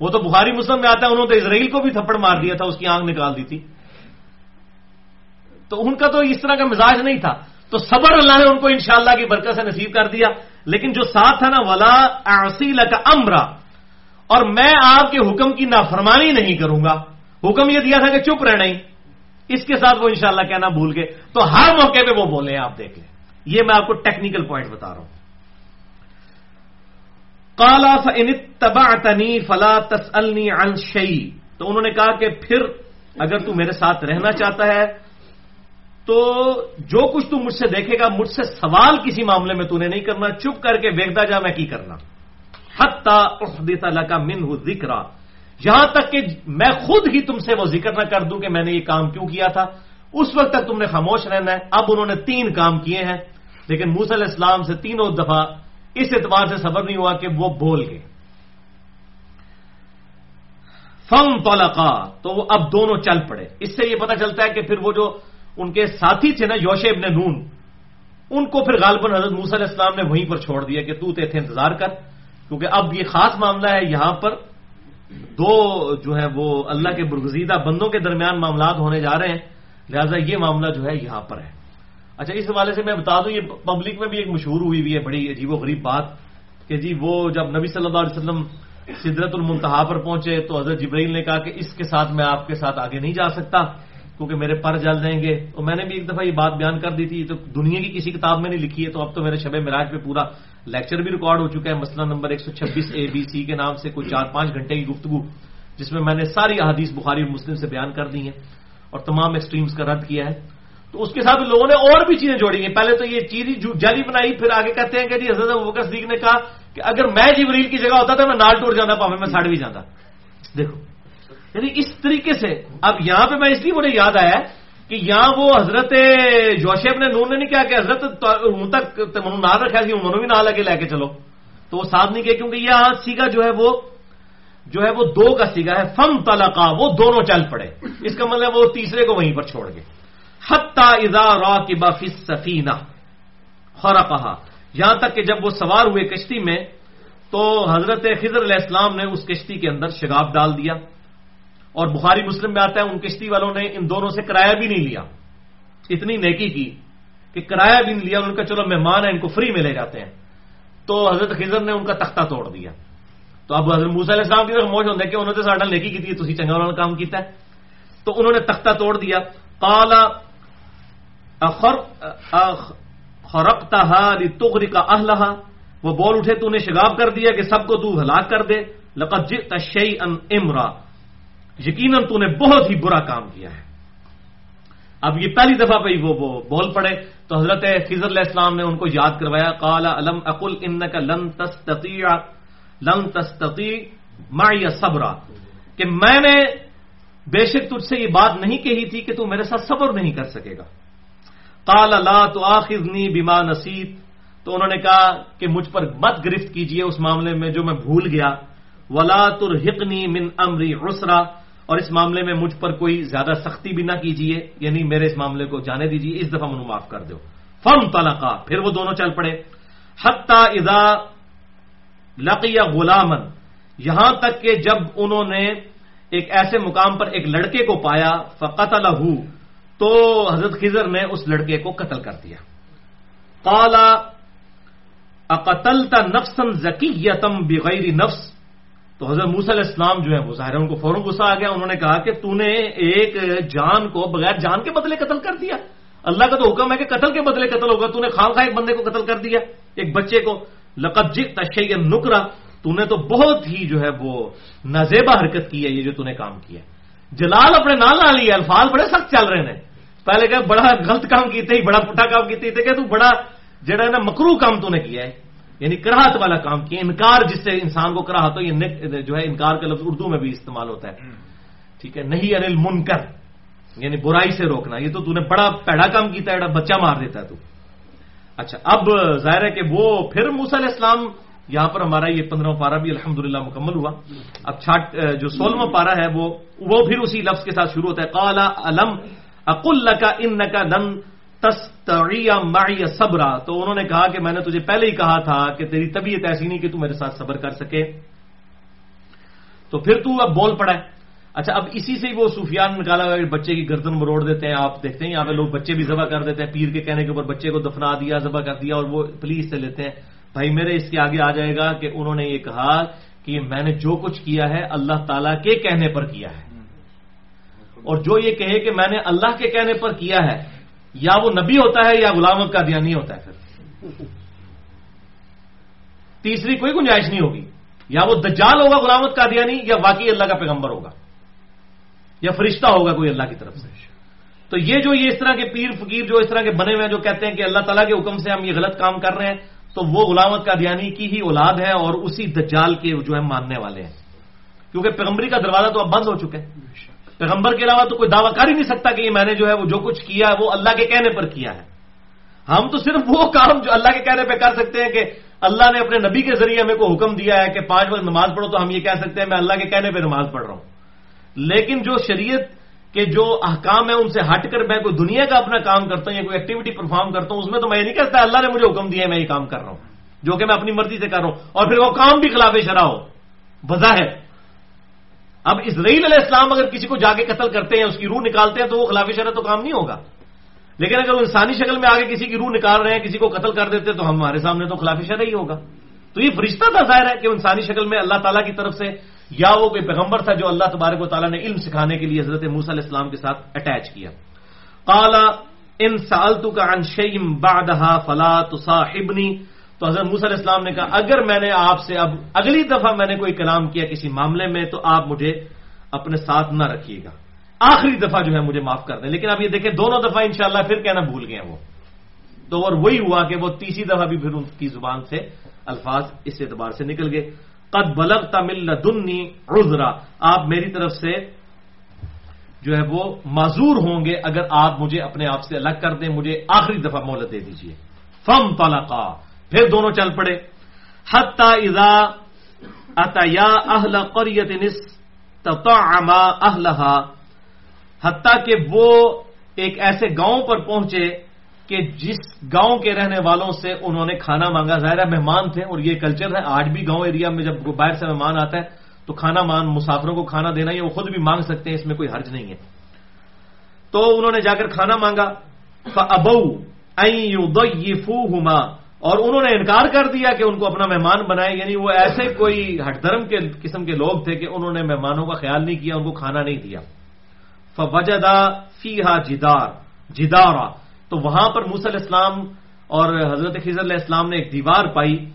وہ تو بخاری مسلم میں آتا ہے، انہوں نے اسرائیل کو بھی تھپڑ مار دیا تھا، اس کی آنکھ نکال دی تھی۔ تو ان کا تو اس طرح کا مزاج نہیں تھا۔ تو صبر اللہ نے ان کو انشاءاللہ کی برکت سے نصیب کر دیا۔ لیکن جو ساتھ تھا نا، ولا آسیل کا امرا اور میں آپ کے حکم کی نافرمانی نہیں کروں گا۔ حکم یہ دیا تھا کہ چپ رہنا ہی اس کے ساتھ وہ انشاءاللہ کہنا بھول گئے۔ تو ہر موقع پہ وہ بولے آپ دیکھ لیں۔ یہ میں آپ کو ٹیکنیکل پوائنٹ بتا رہا ہوں۔ کالا فن تبا تنی فلا تسلنی شعی تو انہوں نے کہا کہ پھر اگر تو میرے ساتھ رہنا چاہتا ہے، تو جو کچھ تو مجھ سے دیکھے گا، مجھ سے سوال کسی معاملے میں تو نے نہیں کرنا۔ چپ کر کے ویکتا جا، میں کی کرنا؟ حتہ کا من ہوں ذکر یہاں تک کہ میں خود ہی تم سے وہ ذکر نہ کر دوں کہ میں نے یہ کام کیوں کیا تھا۔ اس وقت تک تم نے خاموش رہنا ہے۔ اب انہوں نے تین کام کیے ہیں۔ لیکن موسی علیہ السلام سے تینوں دفعہ اس اعتبار سے صبر نہیں ہوا کہ وہ بول گئے۔ فم طلقا، تو وہ اب دونوں چل پڑے۔ اس سے یہ پتا چلتا ہے کہ پھر وہ جو ان کے ساتھی تھے نا یوش ابن نون، ان کو پھر غالباً حضرت موسی علیہ السلام نے وہیں پر چھوڑ دیا کہ تو تھے انتظار کر۔ کیونکہ اب یہ خاص معاملہ ہے یہاں پر۔ دو جو ہے وہ اللہ کے برگزیدہ بندوں کے درمیان معاملات ہونے جا رہے ہیں، لہذا یہ معاملہ جو ہے یہاں پر ہے۔ اچھا اس حوالے سے میں بتا دوں، یہ پبلک میں بھی ایک مشہور ہوئی ہوئی ہے بڑی عجیب و غریب بات کہ جی وہ جب نبی صلی اللہ علیہ وسلم سدرت المنتہا پر پہنچے تو حضرت جبرائیل نے کہا کہ اس کے ساتھ میں آپ کے ساتھ آگے نہیں جا سکتا۔ کیونکہ میرے پر جل جائیں گے۔ تو میں نے بھی ایک دفعہ یہ بات بیان کر دی تھی تو دنیا کی کسی کتاب میں نہیں لکھی ہے، تو اب تو میرے شب مراج پہ پورا لیکچر بھی ریکارڈ ہو چکا ہے۔ مسئلہ نمبر ایک سو چھبیس اے بی سی کے نام سے کوئی چار پانچ گھنٹے کی گفتگو، جس میں میں نے ساری احادیث بخاری اور مسلم سے بیان کر دی ہیں اور تمام ایکسٹریمز کا رد کیا ہے۔ تو اس کے ساتھ لوگوں نے اور بھی چیزیں جوڑی ہیں۔ پہلے تو یہ چیز جاری بنائی، پھر آگے کہتے ہیں کہ جی حضرت بکر صدیق نے کہا کہ اگر میں جبریل کی جگہ ہوتا تھا میں نال ٹوٹ جاتا پاوے میں ساڑھ بھی جاتا دیکھو یعنی اس طریقے سے۔ اب یہاں پہ میں اس لیے مجھے یاد آیا کہ یہاں وہ حضرت جوشیب نے نور نے نہیں کہا کہ حضرت تک نہ رکھا سی انہوں نے بھی نہ لگے لے کے چلو۔ تو وہ ساتھ نہیں کیا کیونکہ یہاں سیگا جو ہے وہ جو ہے وہ دو کا سیگا ہے۔ فم تلقا وہ دونوں چل پڑے۔ اس کا مطلب وہ تیسرے کو وہیں پر چھوڑ گئے۔ حتہ ادا را کی بافی سفینہ خورا کہا یہاں تک کہ جب وہ سوار ہوئے کشتی میں، تو حضرت خضر علیہ السلام نے اس کشتی کے اندر شگاف ڈال دیا۔ اور بخاری مسلم میں آتا ہے، ان کشتی والوں نے ان دونوں سے کرایہ بھی نہیں لیا۔ اتنی نیکی کی کہ کرایہ بھی نہیں لیا، ان کا چلو مہمان ہے ان کو فری میں لے جاتے ہیں۔ تو حضرت خضر نے ان کا تختہ توڑ دیا۔ تو اب حضرت موسیٰ علیہ السلام کی طرف موج ہوتا ہے کہ انہوں نے ساڈا نیکی کی تھی تھی چنگا والا کام کیتا ہے۔ تو انہوں نے تختہ توڑ دیا۔ کالا خرقتا کا اہلہا۔ وہ بول اٹھے، تو نے شگاب کر دیا کہ سب کو تو ہلاک کر دے۔ لقد جئت شیئا امرا۔ یقیناً تو نے بہت ہی برا کام کیا ہے۔ اب یہ پہلی دفعہ پہ وہ بول پڑے۔ تو حضرت خضر علیہ السلام نے ان کو یاد کروایا۔ کالا علم اقل ان کا لن تستطیع لن تستطیع معی صبرا کہ میں نے بے شک تجھ سے یہ بات نہیں کہی تھی کہ تو میرے ساتھ صبر نہیں کر سکے گا۔ کال اللہ تو آخرنی بیما نصیب تو انہوں نے کہا کہ مجھ پر مت گرفت کیجیے اس معاملے میں جو میں بھول گیا۔ ولا ترحقنی من امری عسرا اور اس معاملے میں مجھ پر کوئی زیادہ سختی بھی نہ کیجیے یعنی میرے اس معاملے کو جانے دیجیے، اس دفعہ منو معاف کر دو فم تلقا پھر وہ دونوں چل پڑے۔ حتہ اذا لقیا غلامن یہاں تک کہ جب انہوں نے ایک ایسے مقام پر ایک لڑکے کو پایا فقت تو حضرت خزر نے اس لڑکے کو قتل کر دیا۔ کالا اقتل نفسن ذکی یتم بغیر نفس؟ تو حضرت موسی علیہ السلام جو ہے وہ ظاہر ان کو فوراً غصہ آ گیا، انہوں نے کہا کہ تو نے ایک جان کو بغیر جان کے بدلے قتل کر دیا۔ اللہ کا تو حکم ہے کہ قتل کے بدلے قتل ہوگا، تو نے خام خواہ ایک بندے کو قتل کر دیا، ایک بچے کو۔ لقب جک تشیع نکرا، تو نے تو بہت ہی جو ہے وہ نازیبا حرکت کی ہے، یہ جو تو نے کام کیا۔ جلال اپنے نال نہ لیا الفاظ بڑے سخت چل رہے ہیں۔ پہلے کہ بڑا غلط کام کیتے ہی، بڑا پٹھا کام کیتے کہ تو بڑا جڑا ہے نا مکرو کام تو نے کیا ہے۔ یعنی کراہت والا کام کیا انکار جس سے انسان کو کراہت ہو یہ جو ہے انکار کا لفظ اردو میں بھی استعمال ہوتا ہے۔ ٹھیک ہے نہیں انل منکر یعنی برائی سے روکنا۔ یہ تو نے بڑا پیڑا کام کیتا ہے بچہ مار دیتا ہے تو۔ اچھا اب ظاہر ہے کہ وہ پھر موسیٰ علیہ السلام یہاں پر ہمارا یہ پندرہ پارا بھی الحمدللہ مکمل ہوا۔ اب چھاٹ جو سولہواں پارا ہے وہ وہ پھر اسی لفظ کے ساتھ شروع ہوتا ہے۔ کالا علم اقل کا ان کا لن معی صبرا۔ تو انہوں نے کہا کہ میں نے تجھے پہلے ہی کہا تھا کہ تیری طبیعت ایسی نہیں کہ تو میرے ساتھ صبر کر سکے۔ تو پھر تو اب بول پڑا ہے۔ اچھا اب اسی سے ہی وہ سفیان نکالا ہوا بچے کی گردن مروڑ دیتے ہیں، آپ دیکھتے ہیں، یہاں پہ لوگ بچے بھی ذبح کر دیتے ہیں۔ پیر کے کہنے کے اوپر بچے کو دفنا دیا، ذبح کر دیا اور وہ پولیس سے لیتے ہیں۔ بھائی، میرے اس کے آگے آ جائے گا کہ انہوں نے یہ کہا کہ میں نے جو کچھ کیا ہے اللہ تعالی کے کہنے پر کیا ہے۔ اور جو یہ کہے کہ میں نے اللہ کے کہنے پر کیا ہے یا وہ نبی ہوتا ہے یا غلامت کا دیا ہوتا ہے پھر۔ تیسری کوئی گنجائش نہیں ہوگی۔ یا وہ دجال ہوگا غلامت کا دیا نہیں یا واقعی اللہ کا پیغمبر ہوگا۔ یا فرشتہ ہوگا کوئی اللہ کی طرف سے۔ تو یہ جو یہ اس طرح کے پیر فقیر جو اس طرح کے بنے ہوئے ہیں جو کہتے ہیں کہ اللہ تعالیٰ کے حکم سے ہم یہ غلط کام کر رہے ہیں، تو وہ غلامت کا دیانی کی ہی اولاد ہے اور اسی دجال کے جو ہے ماننے والے ہیں۔ کیونکہ پیغمبری کا دروازہ تو اب بند ہو چکا ہے۔ پیغمبر کے علاوہ تو کوئی دعویٰ کر ہی نہیں سکتا کہ یہ میں نے جو ہے وہ جو کچھ کیا ہے وہ اللہ کے کہنے پر کیا ہے۔ ہم تو صرف وہ کام جو اللہ کے کہنے پہ کر سکتے ہیں کہ اللہ نے اپنے نبی کے ذریعے ہمیں کو حکم دیا ہے کہ پانچ وقت نماز پڑھو تو ہم یہ کہہ سکتے ہیں میں اللہ کے کہنے پہ نماز پڑھ رہا ہوں۔ لیکن جو شریعت کے جو احکام ہے ان سے ہٹ کر میں کوئی دنیا کا اپنا کام کرتا ہوں یا کوئی ایکٹیویٹی پرفارم کرتا ہوں، اس میں تو میں یہ نہیں کہتا اللہ نے مجھے حکم دیا ہے میں یہ کام کر رہا ہوں۔ جو کہ میں اپنی مرضی سے کر رہا ہوں۔ اور پھر وہ کام بھی خلاف شرح ہو۔ بظاہر اب اسرائیل علیہ السلام اگر کسی کو جا کے قتل کرتے ہیں، اس کی روح نکالتے ہیں تو وہ خلاف شرح تو کام نہیں ہوگا۔ لیکن اگر وہ انسانی شکل میں آگے کسی کی روح نکال رہے ہیں، کسی کو قتل کر دیتے تو ہمارے سامنے تو خلاف شرح ہی ہوگا۔ تو یہ فرشتہ تھا ظاہر ہے کہ انسانی شکل میں اللہ تعالیٰ کی طرف سے یا وہ کوئی پیغمبر تھا جو اللہ تبارک و تعالیٰ نے علم سکھانے کے لیے حضرت موس علیہ السلام کے ساتھ اٹیچ کیا۔ کالا ان سالتو کا انشیم بادہ فلا تو تو حضرت موس علیہ السلام نے کہا، اگر میں نے آپ سے اب اگلی دفعہ میں نے کوئی کلام کیا کسی معاملے میں، تو آپ مجھے اپنے ساتھ نہ رکھیے گا۔ آخری دفعہ جو ہے مجھے معاف کر دیں۔ لیکن اب یہ دیکھیں، دونوں دفعہ انشاءاللہ پھر کہنا بھول گئے وہ۔ تو اور وہی ہوا کہ وہ تیسری دفعہ بھی پھر ان کی زبان سے الفاظ اس اعتبار سے نکل گئے۔ قد بلب تمل دنی عذرا۔ آپ میری طرف سے جو ہے وہ معذور ہوں گے اگر آپ مجھے اپنے آپ سے الگ کر دیں، مجھے آخری دفعہ مہلت دے دیجیے فم طلقا پھر دونوں چل پڑے۔ حتا اذا اتیا اہل قریت نستطعما اہلہا، حتیٰ کہ وہ ایک ایسے گاؤں پر پہنچے کہ جس گاؤں کے رہنے والوں سے انہوں نے کھانا مانگا۔ ظاہر مہمان تھے اور یہ کلچر ہے، آج بھی گاؤں ایریا میں جب باہر سے مہمان آتا ہے تو کھانا مان، مسافروں کو کھانا دینا، یہ وہ خود بھی مانگ سکتے ہیں، اس میں کوئی حرج نہیں ہے۔ تو انہوں نے جا کر کھانا مانگا۔ ابو فو اور انہوں نے انکار کر دیا کہ ان کو اپنا مہمان بنائے یعنی وہ ایسے کوئی ہٹ دھرم کے قسم کے لوگ تھے کہ انہوں نے مہمانوں کا خیال نہیں کیا، ان کو کھانا نہیں دیا۔ فوجدا فی ہا جدار، جدارا۔ تو وہاں پر موسل اسلام اور حضرت خضر علیہ السلام نے ایک دیوار پائی۔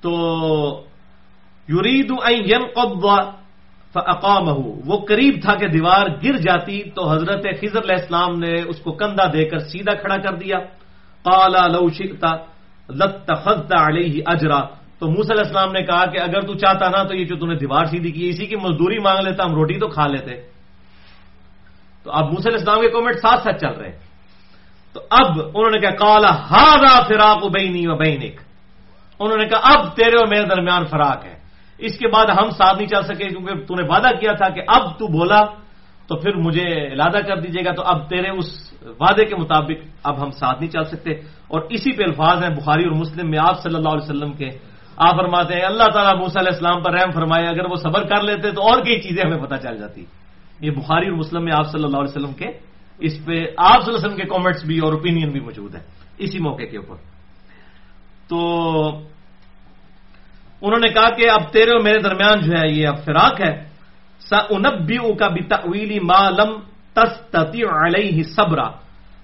تو یورید فاقامہ وہ قریب تھا کہ دیوار گر جاتی، تو حضرت خضر علیہ السلام نے اس کو کندھا دے کر سیدھا کھڑا کر دیا۔ قالا لو شئتا لتخذت علیہ اجرا۔ تو موسی علیہ السلام نے کہا کہ اگر تو چاہتا نا تو یہ جو تم نے دیوار سیدھی کی اسی کی مزدوری مانگ لیتا، ہم روٹی تو کھا لیتے۔ تو اب موسی علیہ السلام کے کامنٹ ساتھ ساتھ چل رہے ہیں۔ تو اب انہوں نے کہا کالا ہارا فراق بینی و بینک۔ انہوں نے کہا، اب تیرے اور میرے درمیان فراق ہے۔ اس کے بعد ہم ساتھ نہیں چل سکے کیونکہ تو نے وعدہ کیا تھا کہ اب تو بولا تو پھر مجھے ارادہ کر دیجیے گا تو اب تیرے اس وعدے کے مطابق اب ہم ساتھ نہیں چل سکتے۔ اور اسی پہ الفاظ ہیں بخاری اور مسلم میں آپ صلی اللہ علیہ وسلم کے۔ آپ فرماتے ہیں، اللہ تعالیٰ موسیٰ علیہ السلام پر رحم فرمائے، اگر وہ صبر کر لیتے تو اور کئی چیزیں ہمیں پتہ چل جاتی۔ یہ بخاری اور مسلم میں آپ صلی اللہ علیہ وسلم کے۔ اس پہ آپ صلی اللہ علیہ وسلم کے کامنٹس بھی اور اوپینین بھی موجود ہے اسی موقع کے اوپر۔ تو انہوں نے کہا کہ اب تیرے اور میرے درمیان جو ہے، یہ اب فراق ہے۔ کا بھی تویلی معلوم علیہ صبرا۔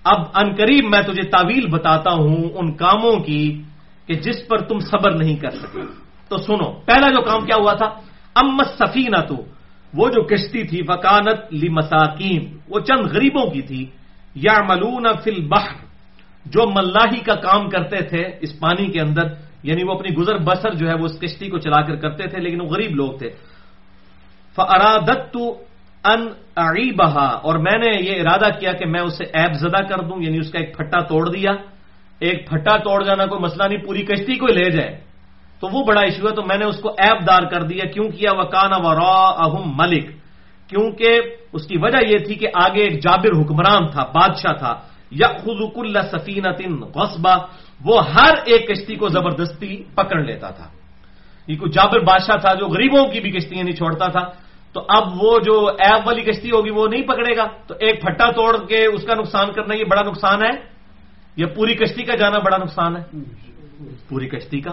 اب ان قریب میں تجھے تعویل بتاتا ہوں ان کاموں کی کہ جس پر تم صبر نہیں کر سکے۔ تو سنو، پہلا جو کام کیا ہوا تھا؟ امت سفینہ تو وہ جو کشتی تھی فکانت لی مساکین وہ چند غریبوں کی تھی۔ یا ملون فل بحر جو ملاحی کا کام کرتے تھے اس پانی کے اندر یعنی وہ اپنی گزر بسر جو ہے وہ اس کشتی کو چلا کر کرتے تھے، لیکن وہ غریب لوگ تھے۔ فرادت ان بہا اور میں نے یہ ارادہ کیا کہ میں اسے ایب زدہ کر دوں یعنی اس کا ایک پھٹا توڑ دیا۔ ایک پھٹا توڑ جانا کوئی مسئلہ نہیں، پوری کشتی کو لے جائے۔ تو وہ بڑا ایشو ہے، تو میں نے اس کو ایب دار کر دیا۔ کیوں کیا؟ وکانا و را اہم ملک کیونکہ اس کی وجہ یہ تھی کہ آگے ایک جابر حکمران تھا، بادشاہ تھا۔ یا خزک اللہ سفینت غصبہ وہ ہر ایک کشتی کو زبردستی پکڑ لیتا تھا۔ یہ کوئی جابر بادشاہ تھا جو غریبوں کی بھی کشتیاں نہیں چھوڑتا تھا۔ تو اب وہ جو ایپ والی کشتی ہوگی وہ نہیں پکڑے گا، تو ایک پھٹا توڑ کے اس کا نقصان کرنا یہ بڑا نقصان ہے؟ یا پوری کشتی کا جانا بڑا نقصان ہے؟ پوری کشتی کا؟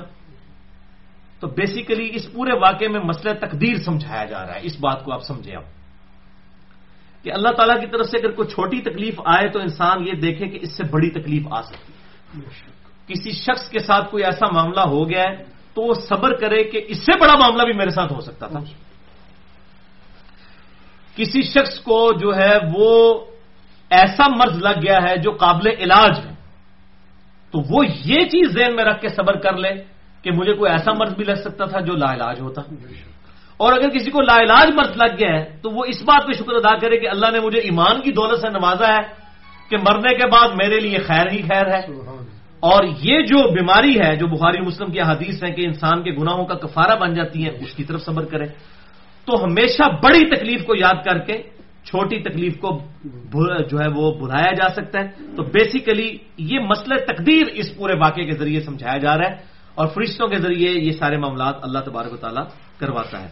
تو بیسیکلی اس پورے واقعے میں مسئلہ تقدیر سمجھایا جا رہا ہے، اس بات کو آپ سمجھیں اب۔ کہ اللہ تعالیٰ کی طرف سے اگر کوئی چھوٹی تکلیف آئے تو انسان یہ دیکھے کہ اس سے بڑی تکلیف آ سکتی ہے۔ کسی شخص کے ساتھ کوئی ایسا معاملہ ہو گیا ہے تو وہ صبر کرے کہ اس سے بڑا معاملہ بھی میرے ساتھ ہو سکتا تھا۔ کسی شخص کو جو ہے وہ ایسا مرض لگ گیا ہے جو قابل علاج ہے، تو وہ یہ چیز ذہن میں رکھ کے صبر کر لے کہ مجھے کوئی ایسا مرض بھی لگ سکتا تھا جو لا علاج ہوتا۔ اور اگر کسی کو لا علاج مرض لگ گیا ہے، تو وہ اس بات پہ شکر ادا کرے کہ اللہ نے مجھے ایمان کی دولت سے نوازا ہے کہ مرنے کے بعد میرے لیے خیر ہی خیر ہے۔ اور یہ جو بیماری ہے، جو بخاری مسلم کی حدیث ہے کہ انسان کے گناہوں کا کفارہ بن جاتی ہے، اس کی طرف صبر کرے۔ تو ہمیشہ بڑی تکلیف کو یاد کر کے چھوٹی تکلیف کو جو ہے وہ بلایا جا سکتا ہے۔ تو بیسیکلی یہ مسئلہ تقدیر اس پورے واقعے کے ذریعے سمجھایا جا رہا ہے اور فرشتوں کے ذریعے یہ سارے معاملات اللہ تبارک و تعالیٰ کرواتا ہے۔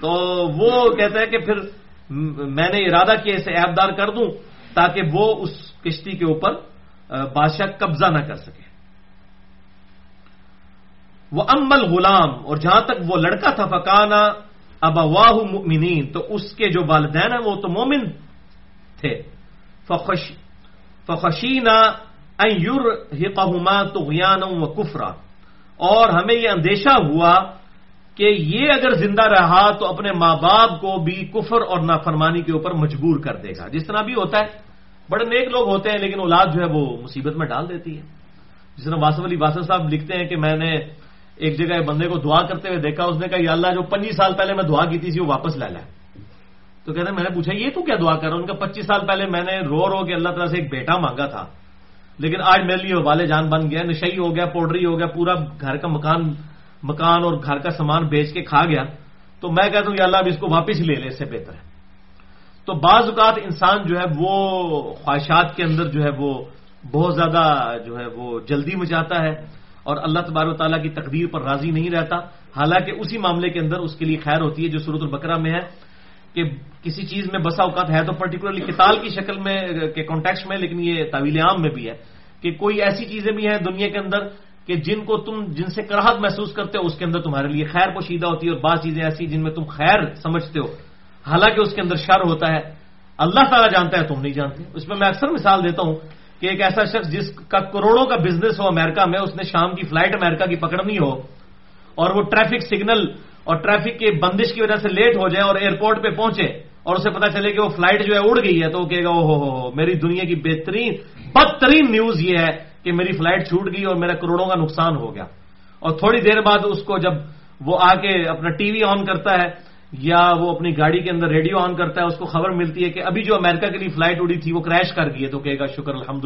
تو وہ کہتا ہے کہ پھر میں نے ارادہ کیا اسے ایبدار کر دوں تاکہ وہ اس کشتی کے اوپر بادشاہ قبضہ نہ کر سکے۔ وہ امل غلام اور جہاں تک وہ لڑکا تھا فکانا اب واہ مؤمنین، تو اس کے جو والدین ہیں وہ تو مومن تھے۔ فخش فخشینا یور ہما تو و کفرا۔ اور ہمیں یہ اندیشہ ہوا کہ یہ اگر زندہ رہا تو اپنے ماں باپ کو بھی کفر اور نافرمانی کے اوپر مجبور کر دے گا۔ جس طرح بھی ہوتا ہے، بڑے نیک لوگ ہوتے ہیں، لیکن اولاد جو ہے وہ مصیبت میں ڈال دیتی ہے۔ جس طرح واسف علی واسف صاحب لکھتے ہیں کہ میں نے ایک جگہ بندے کو دعا کرتے ہوئے دیکھا، اس نے کہا، یا اللہ، جو پچیس سال پہلے میں دعا کی تھی وہ واپس لے لائے تو کہتے ہیں میں نے پوچھا، یہ تو کیا دعا کر رہا ان کا پچیس سال پہلے میں نے رو رو کے اللہ تعالیٰ سے ایک بیٹا مانگا تھا۔ لیکن آج میرے لیے والے جان بن گیا نشئی ہو گیا، پوڈری ہو گیا، پورا گھر کا مکان مکان اور گھر کا سامان بیچ کے کھا گیا۔ تو میں کہتا ہوں، یا اللہ، اب اس کو واپس لے لے، اس سے بہتر ہے۔ تو بعض اوقات انسان جو ہے، وہ خواہشات کے اندر جو ہے، وہ بہت زیادہ جو ہے، وہ جلدی مچاتا ہے۔ اور اللہ تبار و تعالیٰ کی تقدیر پر راضی نہیں رہتا۔ حالانکہ اسی معاملے کے اندر اس کے لیے خیر ہوتی ہے جو صورت البکرا میں ہے کہ کسی چیز میں بسا اوقات ہے تو پرٹیکولرلی کتال کی شکل میں، کے کانٹیکس میں، لیکن یہ طویل عام میں بھی ہے کہ کوئی ایسی چیزیں بھی ہیں دنیا کے اندر کہ جن کو تم، جن سے کراہت محسوس کرتے ہو، اس کے اندر تمہارے لیے خیر پوشیدہ ہوتی ہے اور بعض چیزیں ایسی جن میں تم خیر سمجھتے ہو۔ حالانکہ اس کے اندر شر ہوتا ہے۔ اللہ تعالیٰ جانتا ہے، تم نہیں جانتے۔ اس میں میں اکثر مثال دیتا ہوں۔ کہ ایک ایسا شخص جس کا کروڑوں کا بزنس ہو امریکہ میں، اس نے شام کی فلائٹ امریکہ کی پکڑنی ہو اور وہ ٹریفک سگنل اور ٹریفک کے بندش کی وجہ سے لیٹ ہو جائے اور ایئرپورٹ پہ پہنچے اور اسے پتا چلے کہ وہ فلائٹ جو ہے اڑ گئی ہے تو وہ کہے گا او ہو ہو میری دنیا کی بہترین، بدترین نیوز یہ ہے کہ میری فلائٹ چھوٹ گئی اور میرا کروڑوں کا نقصان ہو گیا۔ اور تھوڑی دیر بعد اس کو جب وہ آ کے اپنا ٹی وی آن کرتا ہے یا وہ اپنی گاڑی کے اندر ریڈیو آن کرتا ہے، اس کو خبر ملتی ہے کہ ابھی جو امریکہ کے لیے فلائٹ اڑی تھی، وہ کریش کر گئی ہے، تو کہے گا شکر الحمد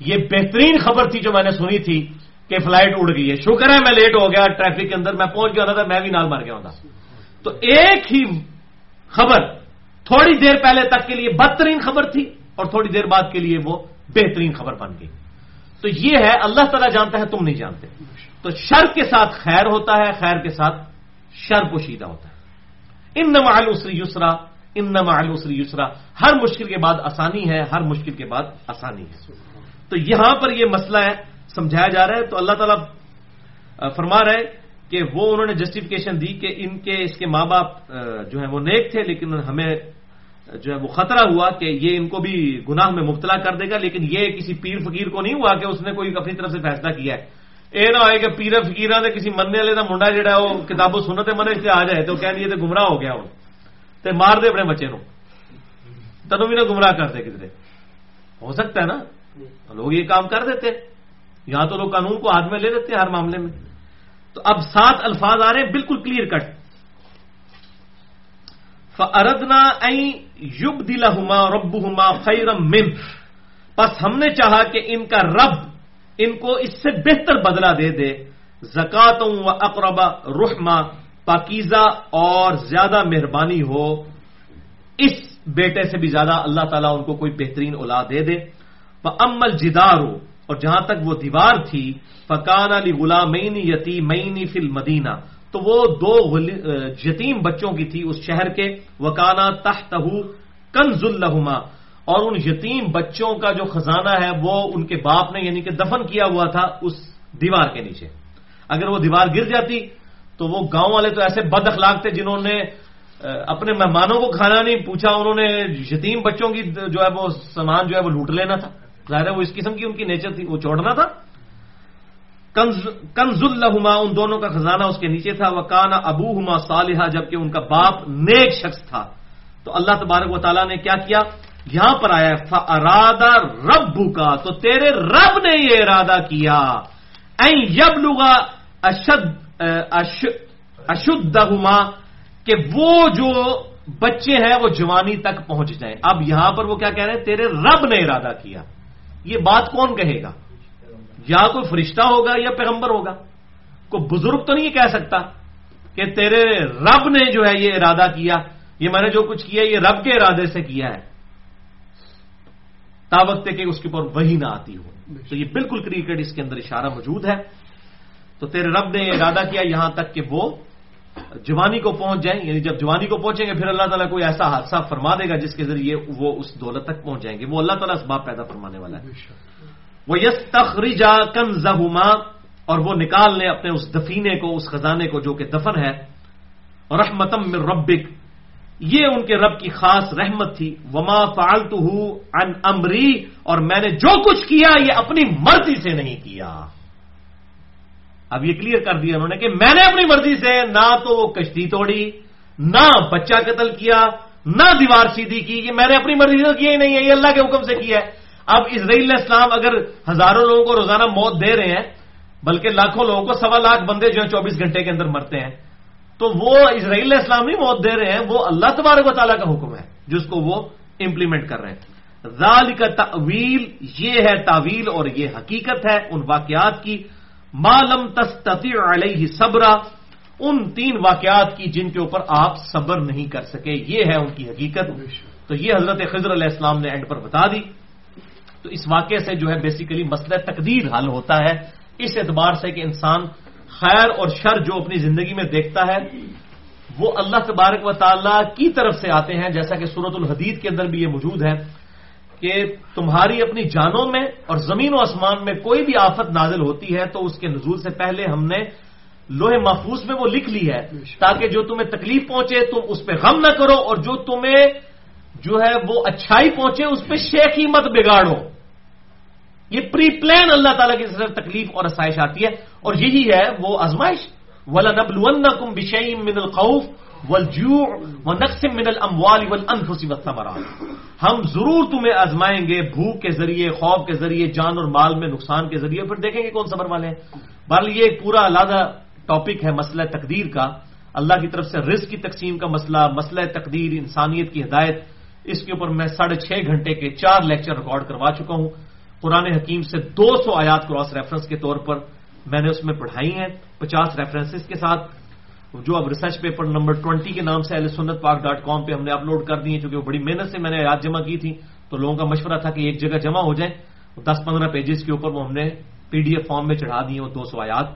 یہ بہترین خبر تھی جو میں نے سنی تھی کہ فلائٹ اڑ گئی ہے۔ شکر ہے، میں لیٹ ہو گیا ٹریفک کے اندر، میں پہنچ گیا تھا میں بھی نال مار گیا ہوتا تو ایک ہی خبر تھوڑی دیر پہلے تک کے لیے بدترین خبر تھی اور تھوڑی دیر بعد کے لیے وہ بہترین خبر بن گئی۔ تو یہ ہے، اللہ تعالیٰ جانتا ہے، تم نہیں جانتے۔ تو شر کے ساتھ خیر ہوتا ہے، خیر کے ساتھ شر پوشیدہ ہوتا ہے۔ ان نمالوسری یسرا ان نمالوسری یسرا۔ ہر مشکل کے بعد آسانی ہے، ہر مشکل کے بعد آسانی ہے۔ تو یہاں پر یہ مسئلہ ہے، سمجھایا جا رہا ہے۔ تو اللہ تعالیٰ فرما رہے کہ وہ انہوں نے جسٹیفکیشن دی کہ ان کے، اس کے ماں باپ جو ہے وہ نیک تھے، لیکن ہمیں جو ہے وہ خطرہ ہوا کہ یہ ان کو بھی گناہ میں مبتلا کر دے گا، لیکن یہ کسی پیر فقیر کو نہیں ہوا کہ اس نے کوئی اپنی طرف سے فیصلہ کیا ہے۔ یہ نہ ہوئے کہ پیر فکیر نے کسی مننے والے کا منڈا جہا وہ کتابوں سنت من سے آ جائے تو کہہ دیے گمراہ ہو گیا ہوں تے مار دے اپنے بچے نو تنوں بھی نہ گمراہ کر دے کدھر ہو سکتا ہے نا لوگ یہ کام کر دیتے یہاں تو لوگ قانون کو ہاتھ میں لے لیتے ہر معاملے میں تو اب سات الفاظ آ رہے ہیں بالکل کلیئر کٹ فردنا یوب دلہما ربہما خیرم من بس ہم نے چاہا کہ ان کا رب ان کو اس سے بہتر بدلہ دے دے۔ زکاتوں و اقربا رحما پاکیزہ اور زیادہ مہربانی ہو۔ اس بیٹے سے بھی زیادہ اللہ تعالیٰ ان کو کوئی بہترین اولاد دے دے۔ امل جدار ہو اور جہاں تک وہ دیوار تھی فکان علی غلامین یتیمینی فل مدینہ تو وہ دو یتیم بچوں کی تھی اس شہر کے۔ وکانا تحت کنز الحما اور ان یتیم بچوں کا جو خزانہ ہے وہ ان کے باپ نے یعنی کہ دفن کیا ہوا تھا اس دیوار کے نیچے۔ اگر وہ دیوار گر جاتی تو وہ گاؤں والے تو ایسے بد اخلاق تھے جنہوں نے اپنے مہمانوں کو کھانا نہیں پوچھا، انہوں نے یتیم بچوں کی جو ہے وہ سامان جو ہے وہ لوٹ لینا تھا۔ ظاہر ہے وہ اس قسم کی ان کی نیچر تھی، وہ چوڑنا تھا۔ کنز الحما ان دونوں کا خزانہ اس کے نیچے تھا۔ وہ کانا ابو ہما صالحہ جبکہ ان کا باپ نیک شخص تھا۔ تو اللہ تبارک و تعالیٰ نے کیا کیا؟ یہاں پر آیا ارادہ رب کا تو تیرے رب نے یہ ارادہ کیا۔ یب لگا اشد اشد کہ وہ جو بچے ہیں، وہ جوانی تک پہنچ جائیں۔ اب یہاں پر وہ کیا کہہ رہے ہیں؟ تیرے رب نے ارادہ کیا۔ یہ بات کون کہے گا؟ یا کوئی فرشتہ ہوگا یا پیغمبر ہوگا؟ کوئی بزرگ تو نہیں کہہ سکتا کہ تیرے رب نے جو ہے یہ ارادہ کیا۔ یہ میں نے جو کچھ کیا یہ رب کے ارادے سے کیا ہے۔ تا وقت کہ اس کے اوپر وہی نہ آتی ہو۔ تو یہ بالکل کریکٹ اس کے اندر اشارہ موجود ہے۔ تو تیرے رب نے یہ ارادہ کیا یہاں تک کہ وہ جوانی کو پہنچ جائیں یعنی جب جوانی کو پہنچیں گے پھر اللہ تعالیٰ کوئی ایسا حادثہ فرما دے گا جس کے ذریعے وہ اس دولت تک پہنچ جائیں گے۔ وہ اللہ تعالیٰ اسباب پیدا فرمانے والا ہے۔ وہ یس تخریجا کن اور وہ نکال لیں اپنے اس دفینے کو اس خزانے کو جو کہ دفن ہے۔ اور رحمتم میں ربک۔ یہ ان کے رب کی خاص رحمت تھی۔ وما فالتو ان امری اور میں نے جو کچھ کیا یہ اپنی مرضی سے نہیں کیا۔ اب یہ کلیئر کر دیا انہوں نے کہ میں نے اپنی مرضی سے نہ تو وہ کشتی توڑی، نہ بچہ قتل کیا، نہ دیوار سیدھی کی کہ میں نے اپنی مرضی سے کیا ہی نہیں ہے، یہ اللہ کے حکم سے کیا ہے۔ اب اسرائیل اسلام اگر ہزاروں لوگوں کو روزانہ موت دے رہے ہیں، بلکہ لاکھوں لوگوں کو سوا لاکھ بندے جو ہیں، چوبیس گھنٹے کے اندر مرتے ہیں۔ تو وہ اسرائیل اسلام نہیں موت دے رہے ہیں، وہ اللہ تبارک و تعالیٰ کا حکم ہے، جس کو وہ امپلیمنٹ کر رہے ہیں۔ ذال کا تعویل یہ ہے تعویل اور یہ حقیقت ہے ان واقعات کی۔ معلوم تستطیع علیہ صبرا، ان تین واقعات کی جن کے اوپر آپ صبر نہیں کر سکے، یہ ہے ان کی حقیقت۔ تو یہ حضرت خضر علیہ السلام نے اینڈ پر بتا دی۔ تو اس واقعے سے جو ہے بیسیکلی مسئلہ تقدیر حل ہوتا ہے، اس اعتبار سے کہ انسان خیر اور شر جو اپنی زندگی میں دیکھتا ہے، وہ اللہ تبارک و تعالیٰ کی طرف سے آتے ہیں، جیسا کہ سورت الحدید کے اندر بھی یہ موجود ہے کہ تمہاری اپنی جانوں میں اور زمین و آسمان میں کوئی بھی آفت نازل ہوتی ہے تو اس کے نزول سے پہلے ہم نے لوہے محفوظ میں وہ لکھ لی ہے، تاکہ جو تمہیں تکلیف پہنچے تم اس پہ غم نہ کرو اور جو تمہیں جو ہے وہ اچھائی پہنچے اس پہ شیخی مت بگاڑو۔ پری پلان اللہ تعالیٰ کی طرف تکلیف اور آسائش آتی ہے اور یہی ہے وہ آزمائش۔ ولا نبل کم بشئی من الخوف والجوع ونقسم من الاموال ہم ضرور تمہیں آزمائیں گے بھوک کے ذریعے، خوف کے ذریعے، جان اور مال میں نقصان کے ذریعے۔ پھر دیکھیں گے کون صبر والے ہیں۔ بہرحال یہ ایک پورا علیحدہ ٹاپک ہے مسئلہ تقدیر کا۔ اللہ کی طرف سے رزق کی تقسیم کا مسئلہ مسئلہ تقدیر، انسانیت کی ہدایت۔ اس کے اوپر میں ساڑھے چھ گھنٹے کے چار لیکچر ریکارڈ کروا چکا ہوں۔ قرآن حکیم سے دو سو آیات کراس ریفرنس کے طور پر میں نے اس میں پڑھائی ہیں، پچاس ریفرنسز کے ساتھ، جو اب ریسرچ پیپر نمبر ٹوینٹی کے نام سے سنت پاک ڈاٹ کام پہ ہم نے اپلوڈ کر دی ہیں، چونکہ وہ بڑی محنت سے میں نے آیات جمع کی تھی، تو لوگوں کا مشورہ تھا کہ ایک جگہ جمع ہو جائیں۔ دس پندرہ پیجز کے اوپر وہ ہم نے پی ڈی ایف فارم میں چڑھا دی ہیں وہ دو سو آیات،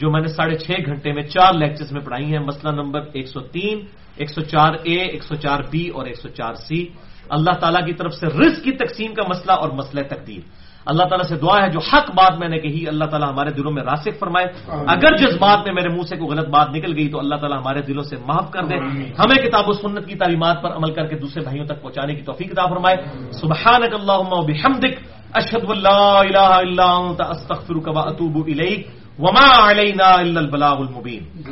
جو میں نے ساڑھے چھ گھنٹے میں چار لیکچرز میں پڑھائی ہیں۔ مسئلہ نمبر ایک سو تین، ایک سو چار اے ایک سو چار بی اور ایک سو چار سی اللہ تعالیٰ کی طرف سے رزق کی تقسیم کا مسئلہ اور مسئلہ تقدیر۔ اللہ تعالیٰ سے دعا ہے جو حق بات میں نے کہی اللہ تعالیٰ ہمارے دلوں میں راسک فرمائے۔ اگر جس بات میں میرے منہ سے کوئی غلط بات نکل گئی تو اللہ تعالیٰ ہمارے دلوں سے معاف کر دے۔ ہمیں کتاب و سنت کی تعلیمات پر عمل کر کے دوسرے بھائیوں تک پہنچانے کی توفیق کتاب فرمائے۔ سبحانک اللہم و بحمدک اشہد واللہ الہ الا انت استغفرک و اتوب الیک۔ وما علینا الا البلاغ المبین۔